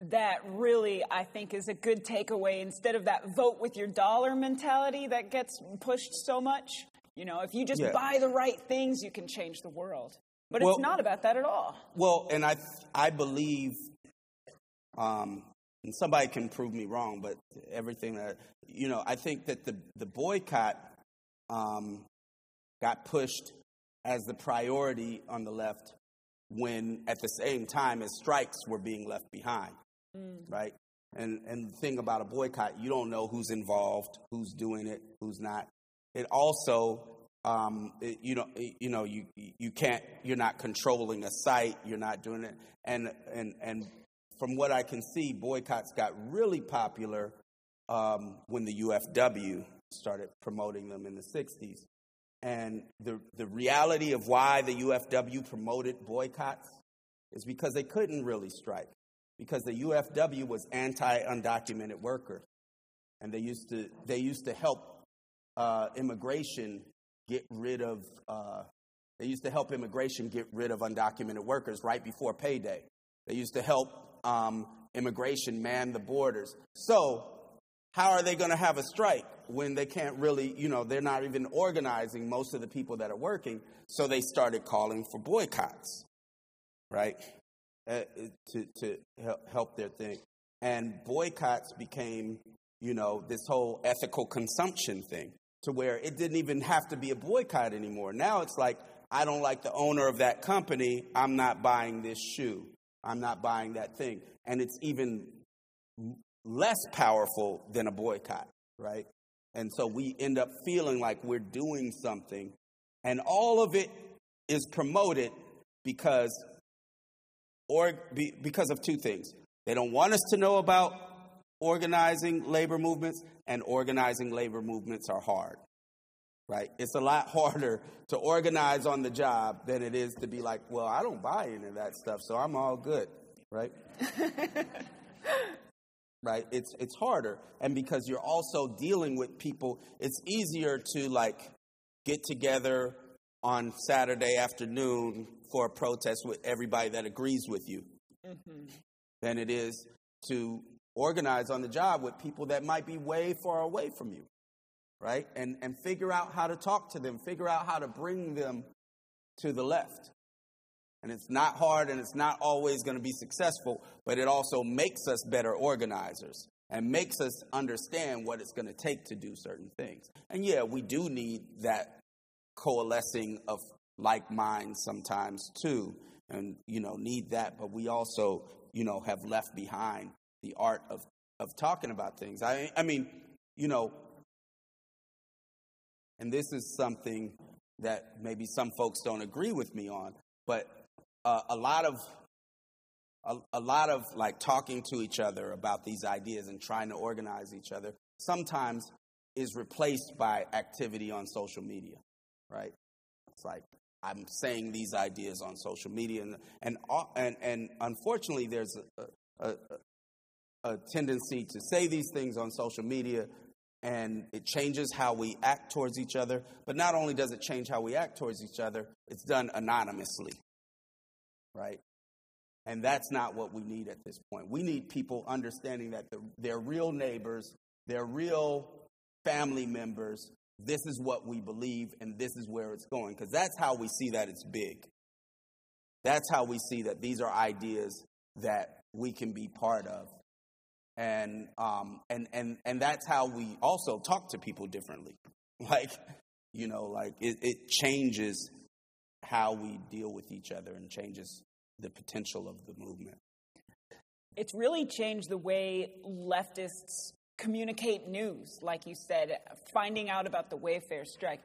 That really, I think, is a good takeaway instead of that vote with your dollar mentality that gets pushed so much. You know, if you just yeah. buy the right things, you can change the world. But well, it's not about that at all. Well, and I I believe, um, and somebody can prove me wrong, but everything that you know, I think that the the boycott um, got pushed as the priority on the left when at the same time as strikes were being left behind, mm. right? And and the thing about a boycott, you don't know who's involved, who's doing it, who's not. It also um, it, you know, it, you know, you you can't, you're not controlling a site, you're not doing it, and and and from what I can see, boycotts got really popular um, when the UFW started promoting them in the '60s, and the the reality of why the UFW promoted boycotts is because they couldn't really strike, because the UFW was anti-undocumented workers, and they used to they used to help uh, immigration get rid of, uh, they used to help immigration get rid of undocumented workers right before payday. They used to help um, immigration man the borders. So, how are they going to have a strike when they can't really, you know, they're not even organizing most of the people that are working? So they started calling for boycotts, right? Uh, to, to help their thing. And boycotts became, you know, this whole ethical consumption thing to where it didn't even have to be a boycott anymore. Now it's like, I don't like the owner of that company. I'm not buying this shoe. I'm not buying that thing. And it's even less powerful than a boycott, right? And so we end up feeling like we're doing something. And all of it is promoted because or be, because of two things. They don't want us to know about organizing labor movements, and organizing labor movements are hard, right? It's a lot harder to organize on the job than it is to be like, well, I don't buy any of that stuff, so I'm all good, right? right? It's it's harder, and because you're also dealing with people, it's easier to like get together on Saturday afternoon for a protest with everybody that agrees with you mm-hmm. than it is to organize on the job with people that might be way far away from you, right? And, and figure out how to talk to them, figure out how to bring them to the left. And it's not hard and it's not always going to be successful, but it also makes us better organizers and makes us understand what it's going to take to do certain things. And yeah, we do need that coalescing of like minds sometimes too, and you know, need that, but we also, you know, have left behind the art of, of talking about things. I, I mean, you know, and this is something that maybe some folks don't agree with me on, but uh, a lot of a, a, lot of like talking to each other about these ideas and trying to organize each other sometimes is replaced by activity on social media, right? It's like I'm saying these ideas on social media, and and and, and unfortunately, there's a, a, a tendency to say these things on social media and it changes how we act towards each other. But not only does it change how we act towards each other, it's done anonymously, right? And that's not what we need at this point. We need people understanding that they're real neighbors, they're real family members. This is what we believe, and this is where it's going. Because that's how we see that it's big. That's how we see that these are ideas that we can be part of and um, and and and that's how we also talk to people differently. Like, you know, like it, it changes how we deal with each other and changes the potential of the movement. It's really changed the way leftists communicate news. Like you said, finding out about the Wayfair strike.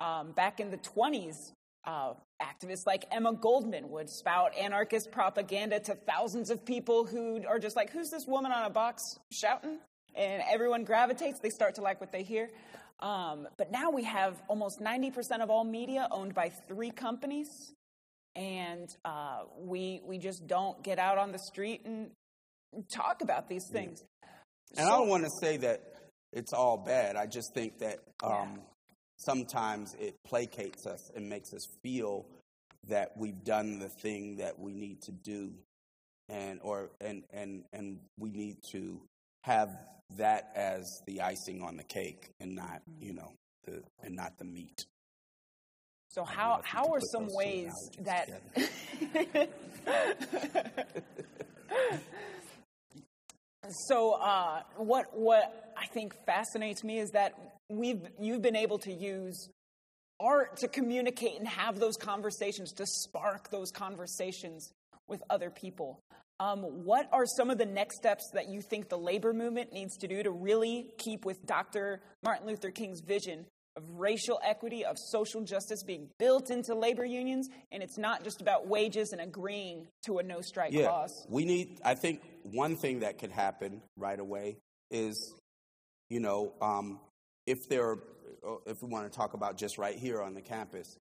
Um, back in the 20s, uh, activists like Emma Goldman would spout anarchist propaganda to thousands of people who are just like, who's this woman on a box shouting? And everyone gravitates, they start to like what they hear. Um, but now we have almost 90% of all media owned by three companies. And uh, we, we just don't get out on the street and talk about these things. And so, I don't want to say that it's all bad. I just think that um, sometimes it placates us and makes us feel that we've done the thing that we need to do and or and and and we need to have that as the icing on the cake and not you know the and not the meat. So how how are some ways that so uh, what what I think fascinates me is that we've you've been able to use art to communicate and have those conversations to spark those conversations with other people. Um, what are some of the next steps that you think the labor movement needs to do to really keep with Dr. Martin Luther King's vision of racial equity, of social justice being built into labor unions, and it's not just about wages and agreeing to a no strike yeah, clause? We need, I think, one thing that could happen right away is, you know, um, if there, uh, if we want to talk about just right here on the campus.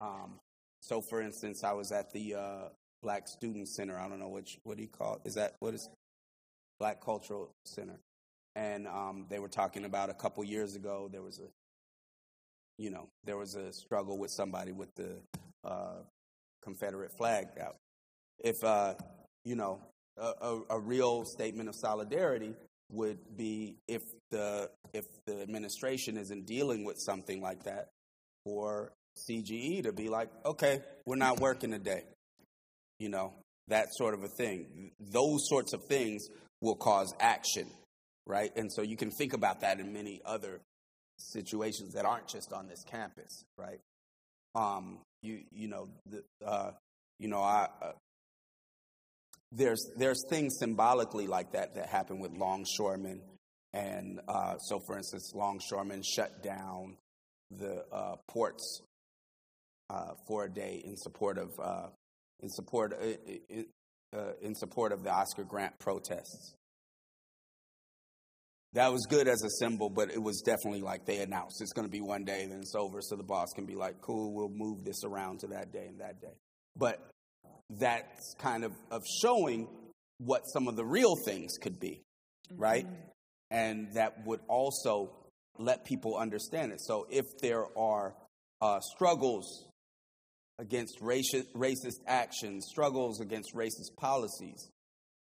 Um, so, for instance, I was at the uh, Black Student Center. I don't know which what do you call it? Is that what is Black Cultural Center? And um, they were talking about a couple years ago. There was a, you know, there was a struggle with somebody with the uh, Confederate flag out. If uh, you know, a, a, a real statement of solidarity would be if the if administration isn't dealing with something like that, for CGE to be like, okay, we're not working today, you know, that sort of a thing. Those sorts of things will cause action, right? And so you can think about that in many other situations that aren't just on this campus, right? Um, you you know the uh, you know I uh, there's there's things symbolically like that that happen with longshoremen, and uh, so for instance, longshoremen shut down the uh, ports uh, for a day in support of uh, in support uh, uh, in support of the Oscar Grant protests. That was good as a symbol, but it was definitely like they announced it's going to be one day, then it's over, so the boss can be like, "Cool, we'll move this around to that day and that day." But that's kind of of showing what some of the real things could be, right? And that would also let people understand it. So if there are uh, struggles against racist, racist actions, struggles against racist policies,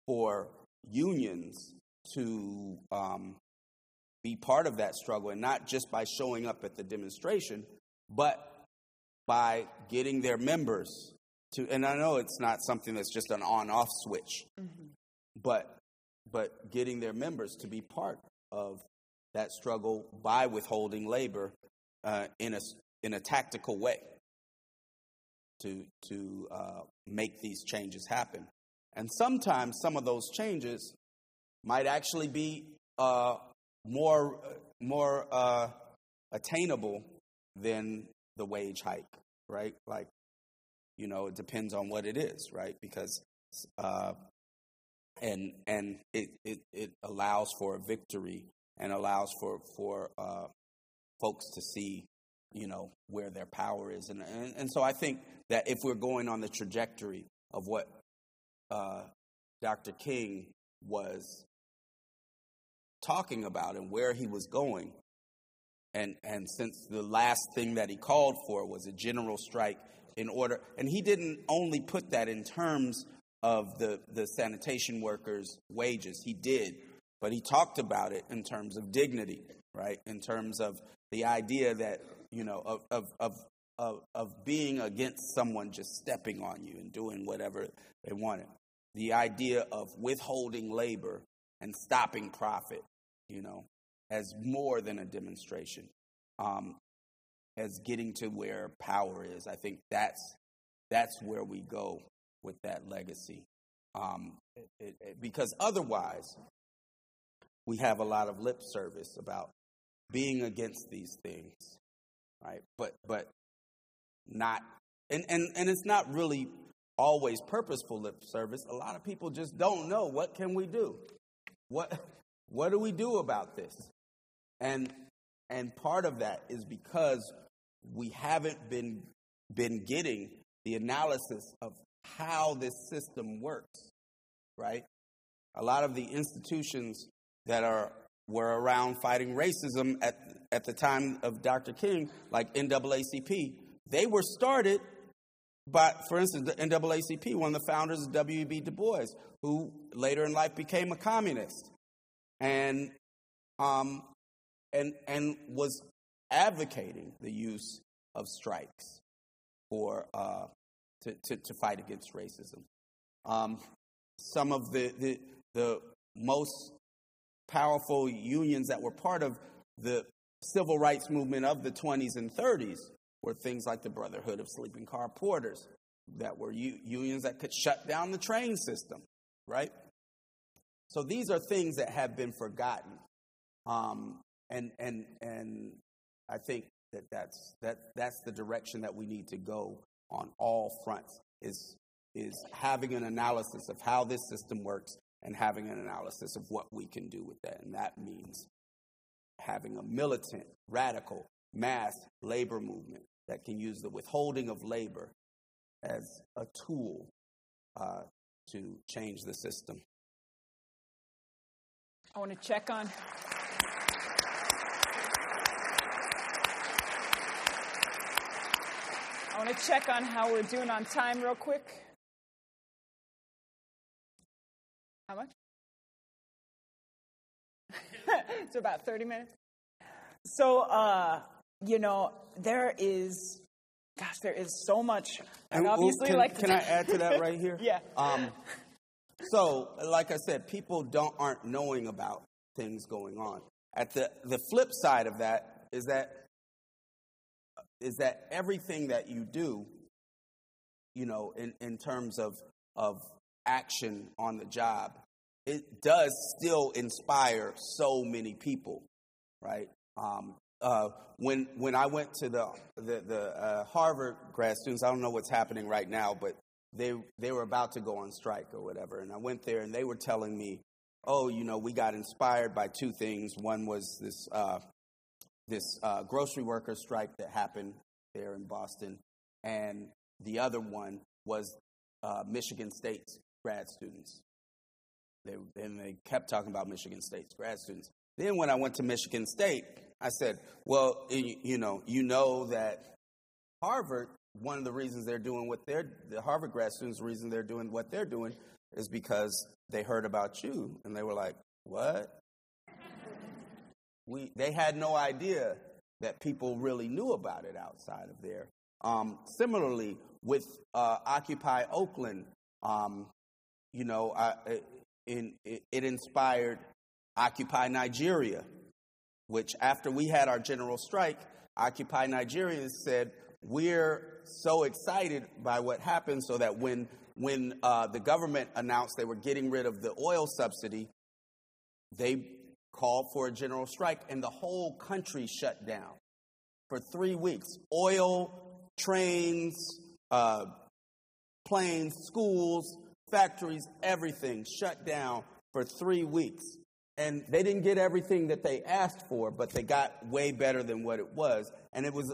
for unions to um, be part of that struggle, and not just by showing up at the demonstration, but by getting their members to. And I know it's not something that's just an on-off switch, mm-hmm. but but getting their members to be part of that struggle by withholding labor uh, in a in a tactical way to to uh, make these changes happen. And sometimes some of those changes might actually be uh, more more uh, attainable than the wage hike, right? Like, you know, it depends on what it is, right? Because uh, and and it, it it allows for a victory and allows for for uh, folks to see you know where their power is and, and and so I think that if we're going on the trajectory of what uh, Dr. King was talking about and where he was going, and and since the last thing that he called for was a general strike in order, and he didn't only put that in terms of the the sanitation workers' wages, he did, but he talked about it in terms of dignity, right? In terms of the idea that you know, of, of, of, of, of being against someone just stepping on you and doing whatever they wanted. The idea of withholding labor and stopping profit, you know, as more than a demonstration, um, as getting to where power is. I think that's that's where we go with that legacy, um, it, it, because otherwise we have a lot of lip service about being against these things, right? But but not and, and, and it's not really always purposeful lip service. A lot of people just don't know what can we do? What what do we do about this? And and part of that is because we haven't been been getting the analysis of how this system works, right? A lot of the institutions that are were around fighting racism at, at the time of Dr. King, like NAACP, they were started by, for instance, the NAACP, one of the founders of W.E.B. Du Bois, who later in life became a communist and, um, and, and was advocating the use of strikes for, uh, to, to, to, fight against racism. Um, some of the, the, the most powerful unions that were part of the civil rights movement of the 20s and 30s were things like the Brotherhood of Sleeping Car Porters, that were u- unions that could shut down the train system, right? So these are things that have been forgotten, um, and and and I think that that's that that's the direction that we need to go on all fronts. Is is having an analysis of how this system works and having an analysis of what we can do with that, and that means having a militant, radical, mass labor movement that can use the withholding of labor as a tool uh, to change the system. I want to check on. I want to check on how we're doing on time, real quick. How much? it's about 30 minutes. So, uh, you know, there is, gosh, there is so much. And obviously, can, like, can I add to that right here? yeah. Um, so, like I said, people don't aren't knowing about things going on. At the the flip side of that is that is that everything that you do, you know, in, in terms of of action on the job, it does still inspire so many people, right? Um, uh, when when I went to the the, the uh, Harvard grad students, I don't know what's happening right now, but they they were about to go on strike or whatever, and I went there and they were telling me, oh, you know, we got inspired by two things. One was this uh, this uh, grocery workers strike that happened there in Boston, and the other one was uh, Michigan State's grad students. They, and they kept talking about Michigan State's grad students. Then when I went to Michigan State, I said, well, you know, you know that Harvard, one of the reasons they're doing what they're, the Harvard grad students, the reason they're doing what they're doing is because they heard about you and they were like, what? We, they had no idea that people really knew about it outside of there. Um, similarly, with uh, Occupy Oakland, um, you know, I, in, it, it inspired Occupy Nigeria, which after we had our general strike, Occupy Nigeria said, we're so excited by what happened so that when, when uh, the government announced they were getting rid of the oil subsidy, they called for a general strike and the whole country shut down for three weeks. Oil, trains, uh, planes, schools, factories, everything shut down for three weeks. And they didn't get everything that they asked for, but they got way better than what it was. And it was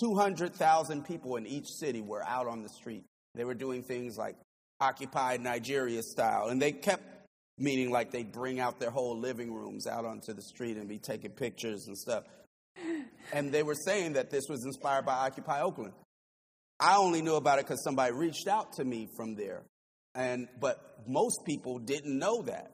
200,000 people in each city were out on the street. They were doing things like occupied Nigeria style. And they kept meaning like they'd bring out their whole living rooms out onto the street and be taking pictures and stuff. And they were saying that this was inspired by Occupy Oakland. I only knew about it because somebody reached out to me from there. And, but most people didn't know that.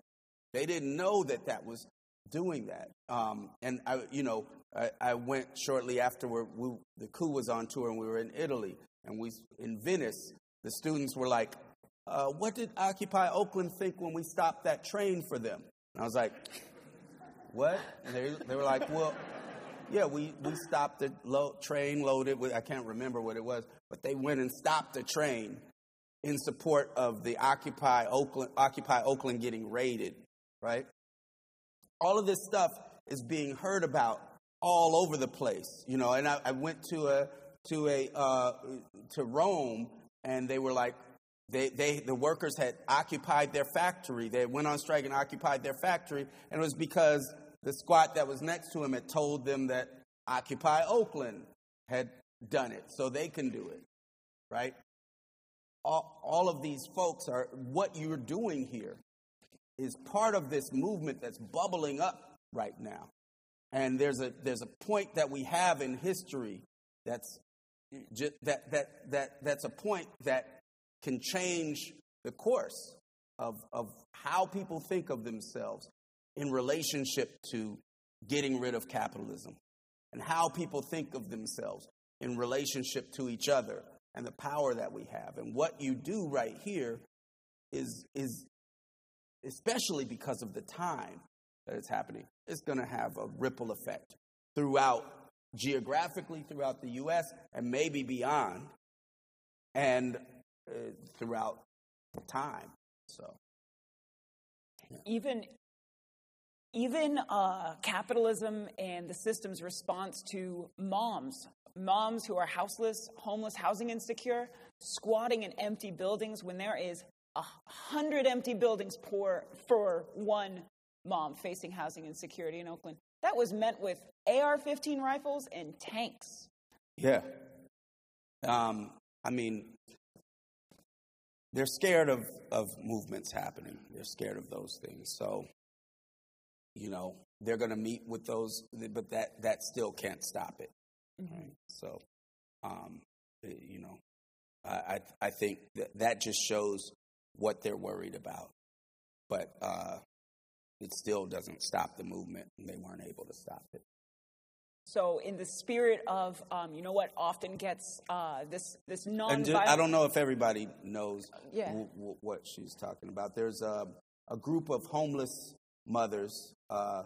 They didn't know that that was doing that. Um, and I, you know, I, I went shortly afterward. We, the coup was on tour, and we were in Italy, and we in Venice. The students were like, uh, "What did Occupy Oakland think when we stopped that train for them?" And I was like, "What?" And they they were like, "Well." Yeah, we, we stopped the lo- train loaded with, I can't remember what it was, but they went and stopped the train in support of the Occupy Oakland, Occupy Oakland getting raided, right? All of this stuff is being heard about all over the place, you know. And I, I went to a to a uh, to Rome, and they were like, they, they the workers had occupied their factory. They went on strike and occupied their factory, and it was because the squat that was next to him had told them that Occupy Oakland had done it, so they can do it, right? All, all of these folks are what you're doing here is part of this movement that's bubbling up right now. And there's a there's a point that we have in history that's that that that that's a point that can change the course of of how people think of themselves in relationship to getting rid of capitalism and how people think of themselves in relationship to each other and the power that we have. And what you do right here is, is especially because of the time that it's happening, it's going to have a ripple effect throughout, geographically throughout the U.S. and maybe beyond, and uh, throughout time. So. even even uh, capitalism and the system's response to moms, moms who are houseless, homeless, housing insecure, squatting in empty buildings when there is a hundred empty buildings for, for one mom facing housing insecurity in Oakland. That was met with AR 15 rifles and tanks. Yeah. Um, I mean, they're scared of, of movements happening. They're scared of those things. So, you know, they're going to meet with those, but that, that still can't stop it. Mm-hmm. Right? So, um, you know, I, I think that, that just shows what they're worried about. But uh, it still doesn't stop the movement, and they weren't able to stop it. So, in the spirit of, um, you know, what often gets uh, this this non. I don't know if everybody knows yeah. w- w- what she's talking about. There's a a group of homeless mothers. Uh,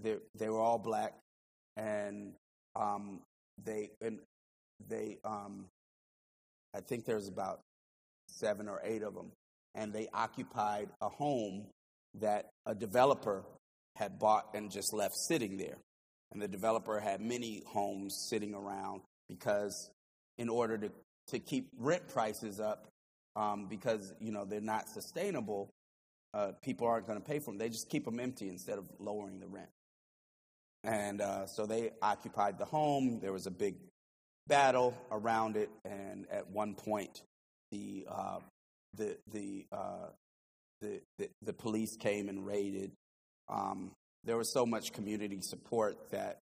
they they were all black, and um, they and they um, I think there's about seven or eight of them, and they occupied a home that a developer had bought and just left sitting there. And the developer had many homes sitting around because, in order to, to keep rent prices up, um, because you know they're not sustainable, uh, people aren't going to pay for them. They just keep them empty instead of lowering the rent. And uh, so they occupied the home. There was a big battle around it, and at one point, the uh, the the, uh, the, the the police came and raided. Um, there was so much community support that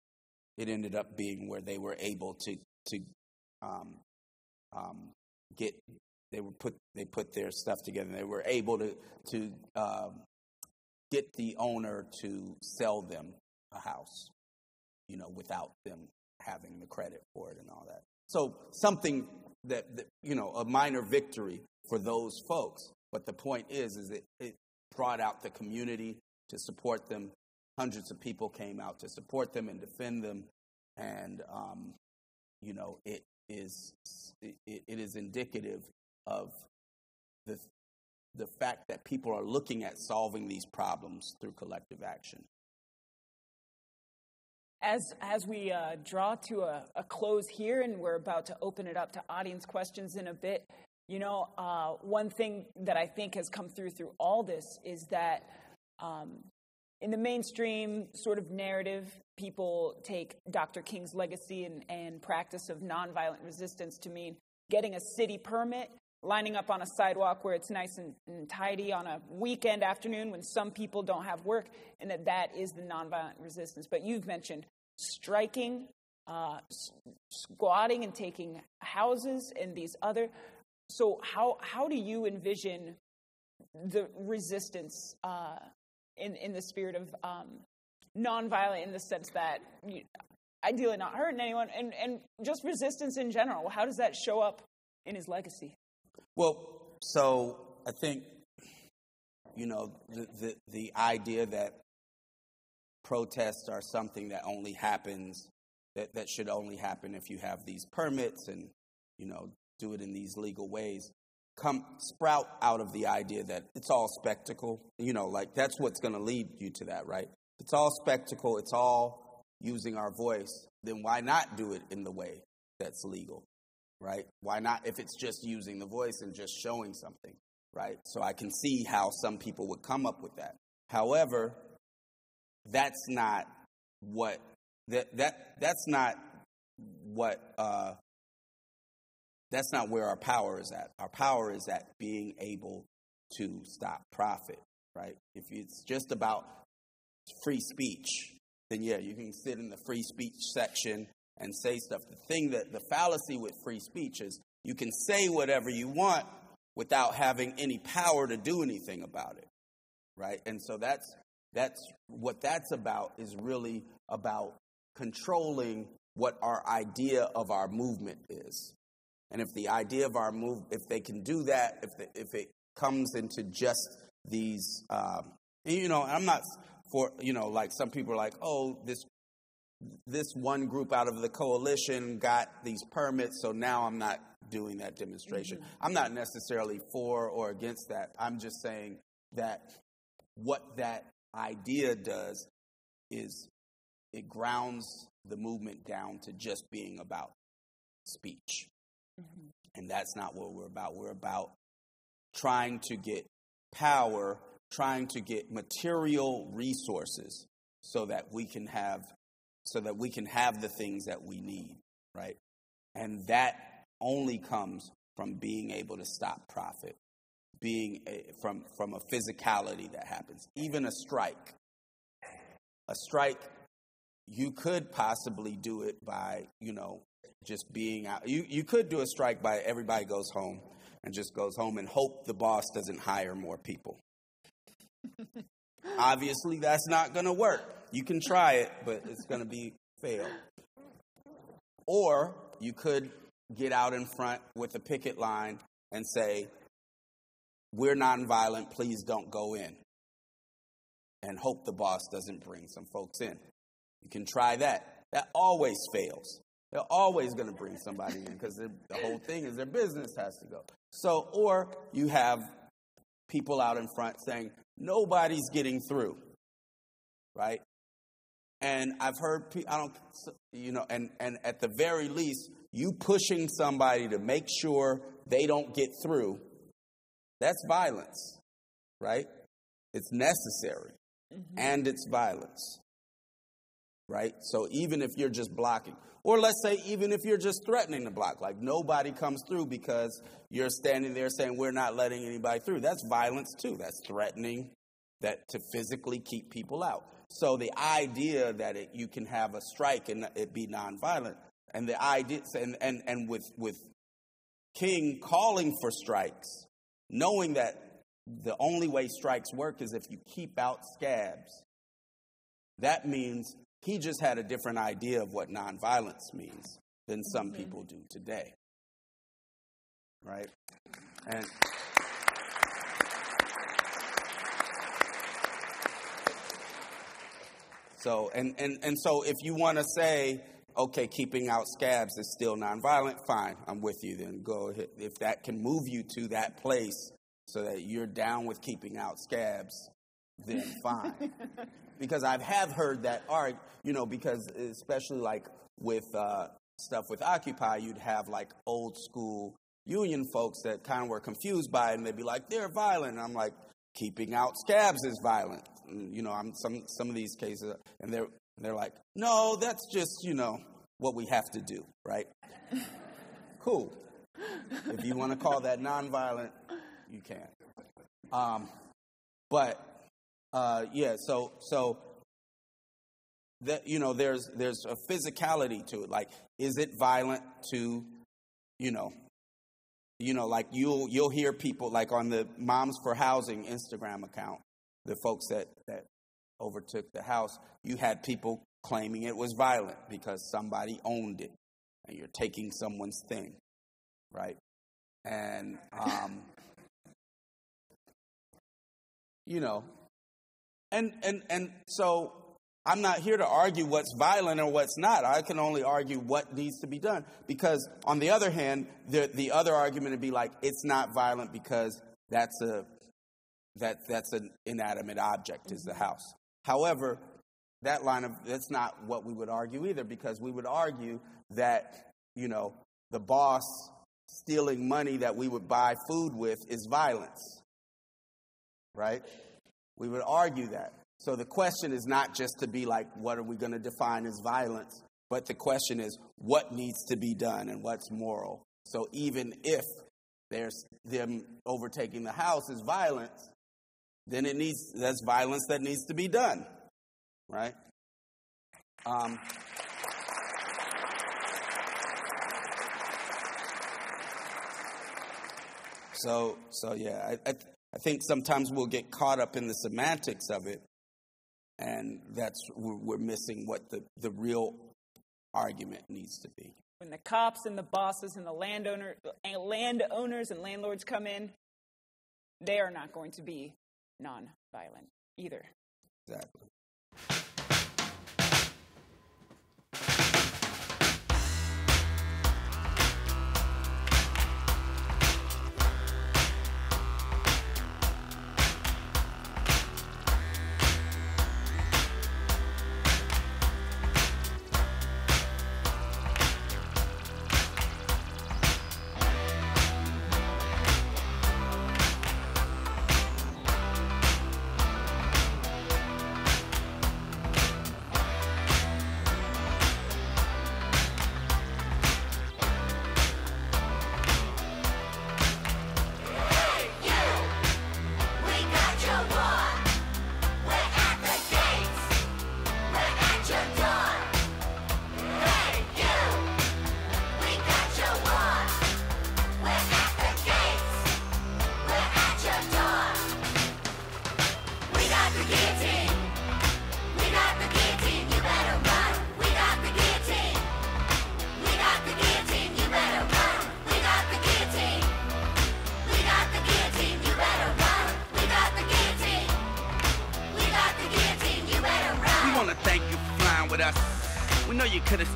it ended up being where they were able to to um, um, get they were put they put their stuff together. They were able to to um, get the owner to sell them a house, you know, without them having the credit for it and all that. So something that, that you know, a minor victory for those folks. But the point is, is it, it brought out the community to support them. Hundreds of people came out to support them and defend them, and um, you know, it is it, it is indicative of the the fact that people are looking at solving these problems through collective action. As, as we uh, draw to a, a, close here, and we're about to open it up to audience questions in a bit, you know, uh, one thing that I think has come through through all this is that um, in the mainstream sort of narrative, people take Dr. King's legacy and, and practice of nonviolent resistance to mean getting a city permit lining up on a sidewalk where it's nice and, and, tidy on a weekend afternoon when some people don't have work, and that that is the nonviolent resistance. But you've mentioned striking, uh, squatting, and taking houses, and these other. So how how do you envision the resistance uh, in in the spirit of um, nonviolent in the sense that you, ideally not hurting anyone, and and just resistance in general? How does that show up in his legacy? Well, so I think, you know, the, the, the idea that protests are something that only happens, that, that should only happen if you have these permits and, you know, do it in these legal ways, come sprout out of the idea that it's all spectacle. You know, like that's what's going to lead you to that, right? It's all spectacle, it's all using our voice, then why not do it in the way that's legal? right? Why not if it's just using the voice and just showing something, right? So I can see how some people would come up with that. However, that's not what that that that's not what uh, that's not where our power is at. Our power is at being able to stop profit, right? If it's just about free speech, then yeah, you can sit in the free speech section and say stuff. The thing that the fallacy with free speech is you can say whatever you want without having any power to do anything about it. Right? And so that's that's what that's about is really about controlling what our idea of our movement is. And if the idea of our move, if they can do that, if the, if it comes into just these, um, you know, I'm not for you know, like some people are like, oh, this this one group out of the coalition got these permits, so now I'm not doing that demonstration. Mm-hmm. I'm not necessarily for or against that. I'm just saying that what that idea does is it grounds the movement down to just being about speech. And that's not what we're about. We're about trying to get power, trying to get material resources so that we can have so that we can have the things that we need, right? And that only comes from being able to stop profit, being a, from from a physicality that happens. Even a strike. A strike you could possibly do it by, you know, just being out. You, you could do a strike by everybody goes home and just goes home and hope the boss doesn't hire more people. Obviously, that's not going to work. You can try it, but it's going to be fail. Or you could get out in front with a picket line and say, We're nonviolent, please don't go in. And hope the boss doesn't bring some folks in. You can try that. That always fails. They're always going to bring somebody in because the whole thing is their business has to go. So, or you have people out in front saying, nobody's getting through, right? And I've heard, I don't, you know, and, and at the very least, you pushing somebody to make sure they don't get through, that's violence, right? It's necessary mm-hmm. and it's violence right? So even if you're just blocking, or let's say even if you're just threatening to block, like nobody comes through because you're standing there saying we're not letting anybody through, that's violence too. That's threatening that to physically keep people out. So the idea that it, you can have a strike and it be nonviolent, and the idea, and and and with with King calling for strikes, knowing that the only way strikes work is if you keep out scabs. That means he just had a different idea of what nonviolence means than some mm-hmm. people do today. Right? And so and, and, and so if you want to say, okay, keeping out scabs is still nonviolent, fine, I'm with you then. Go ahead. If that can move you to that place so that you're down with keeping out scabs, then fine. Because I have heard that art, you know, because especially like with uh, stuff with Occupy, you'd have like old school union folks that kind of were confused by it, and they'd be like, they're violent. And I'm like, keeping out scabs is violent. And, you know, I'm some some of these cases, and they're they're like, no, that's just you know what we have to do, right? cool. If you want to call that nonviolent, you can. Um, but uh, yeah, so so that you know, there's there's a physicality to it. Like, is it violent to, you know, you know, like you'll you'll hear people like on the Moms for Housing Instagram account, the folks that that overtook the house, you had people claiming it was violent because somebody owned it, and you're taking someone's thing, right? And um, you know, and, and, and so I'm not here to argue what's violent or what's not. I can only argue what needs to be done. Because on the other hand, the, the other argument would be like, it's not violent because that's a that that's an inanimate object is the house. However, that line of that's not what we would argue either, because we would argue that, you know, the boss stealing money that we would buy food with is violence. Right? We would argue that. So the question is not just to be like, what are we going to define as violence? But the question is, what needs to be done and what's moral? So even if there's them overtaking the house is violence, then it needs that's violence that needs to be done, right? Um, so so yeah, I, I, I think sometimes we'll get caught up in the semantics of it, and that's where we're missing what the, the real argument needs to be. When the cops and the bosses and the landowner, eh, landowners and landlords come in, they are not going to be non-violent either. Exactly.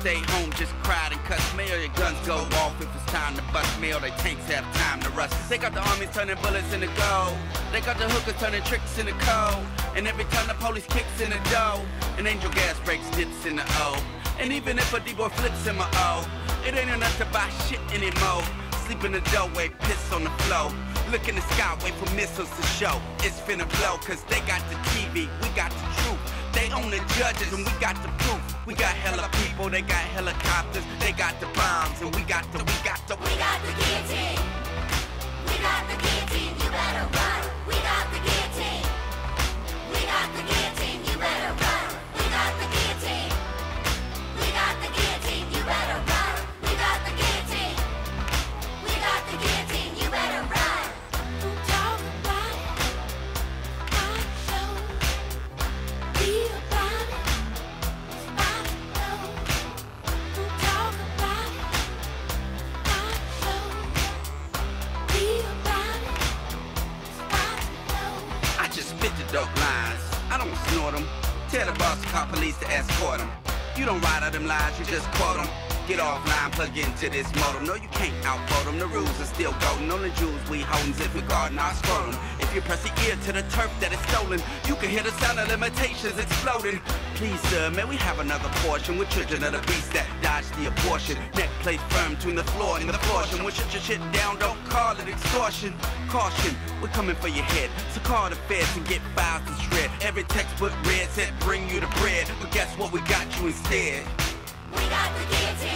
Stayed home, just cried and cussed. Mail your guns go off if it's time to bust. me. Mail they tanks have time to rust. They got the armies turning bullets into gold. They got the hookers turning tricks into cold. And every time the police kicks in the dough, an angel gas breaks dips in the O. And even if a D-boy flips in my O, it ain't enough to buy shit anymore. Sleep in the doorway, piss on the floor. Look in the sky, wait for missiles to show. It's finna blow, cause they got the TV, we got the truth. They own the judges and we got the proof. We got hella people, they got helicopters, they got the bombs, and we got the, we got the, We got the guillotine. Escort them. You don't ride out them lines, you just quote them. Get offline, plug into this modem. No, you can't outvote them. The rules are still golden. On the jewels we holdin' if we guardin' our scrotum. If you press the ear to the turf that is stolen, you can hear the sound of limitations exploding. Please, sir, may we have another portion? We're children of the beast that dodge the abortion. Neck plate firm between the floor and the portion. When shut your shit down, don't call it extortion. Caution, we're coming for your head. So call the feds and get files and shred. Every textbook read said bring you the bread. But guess what? We got you instead. We got the guillotine.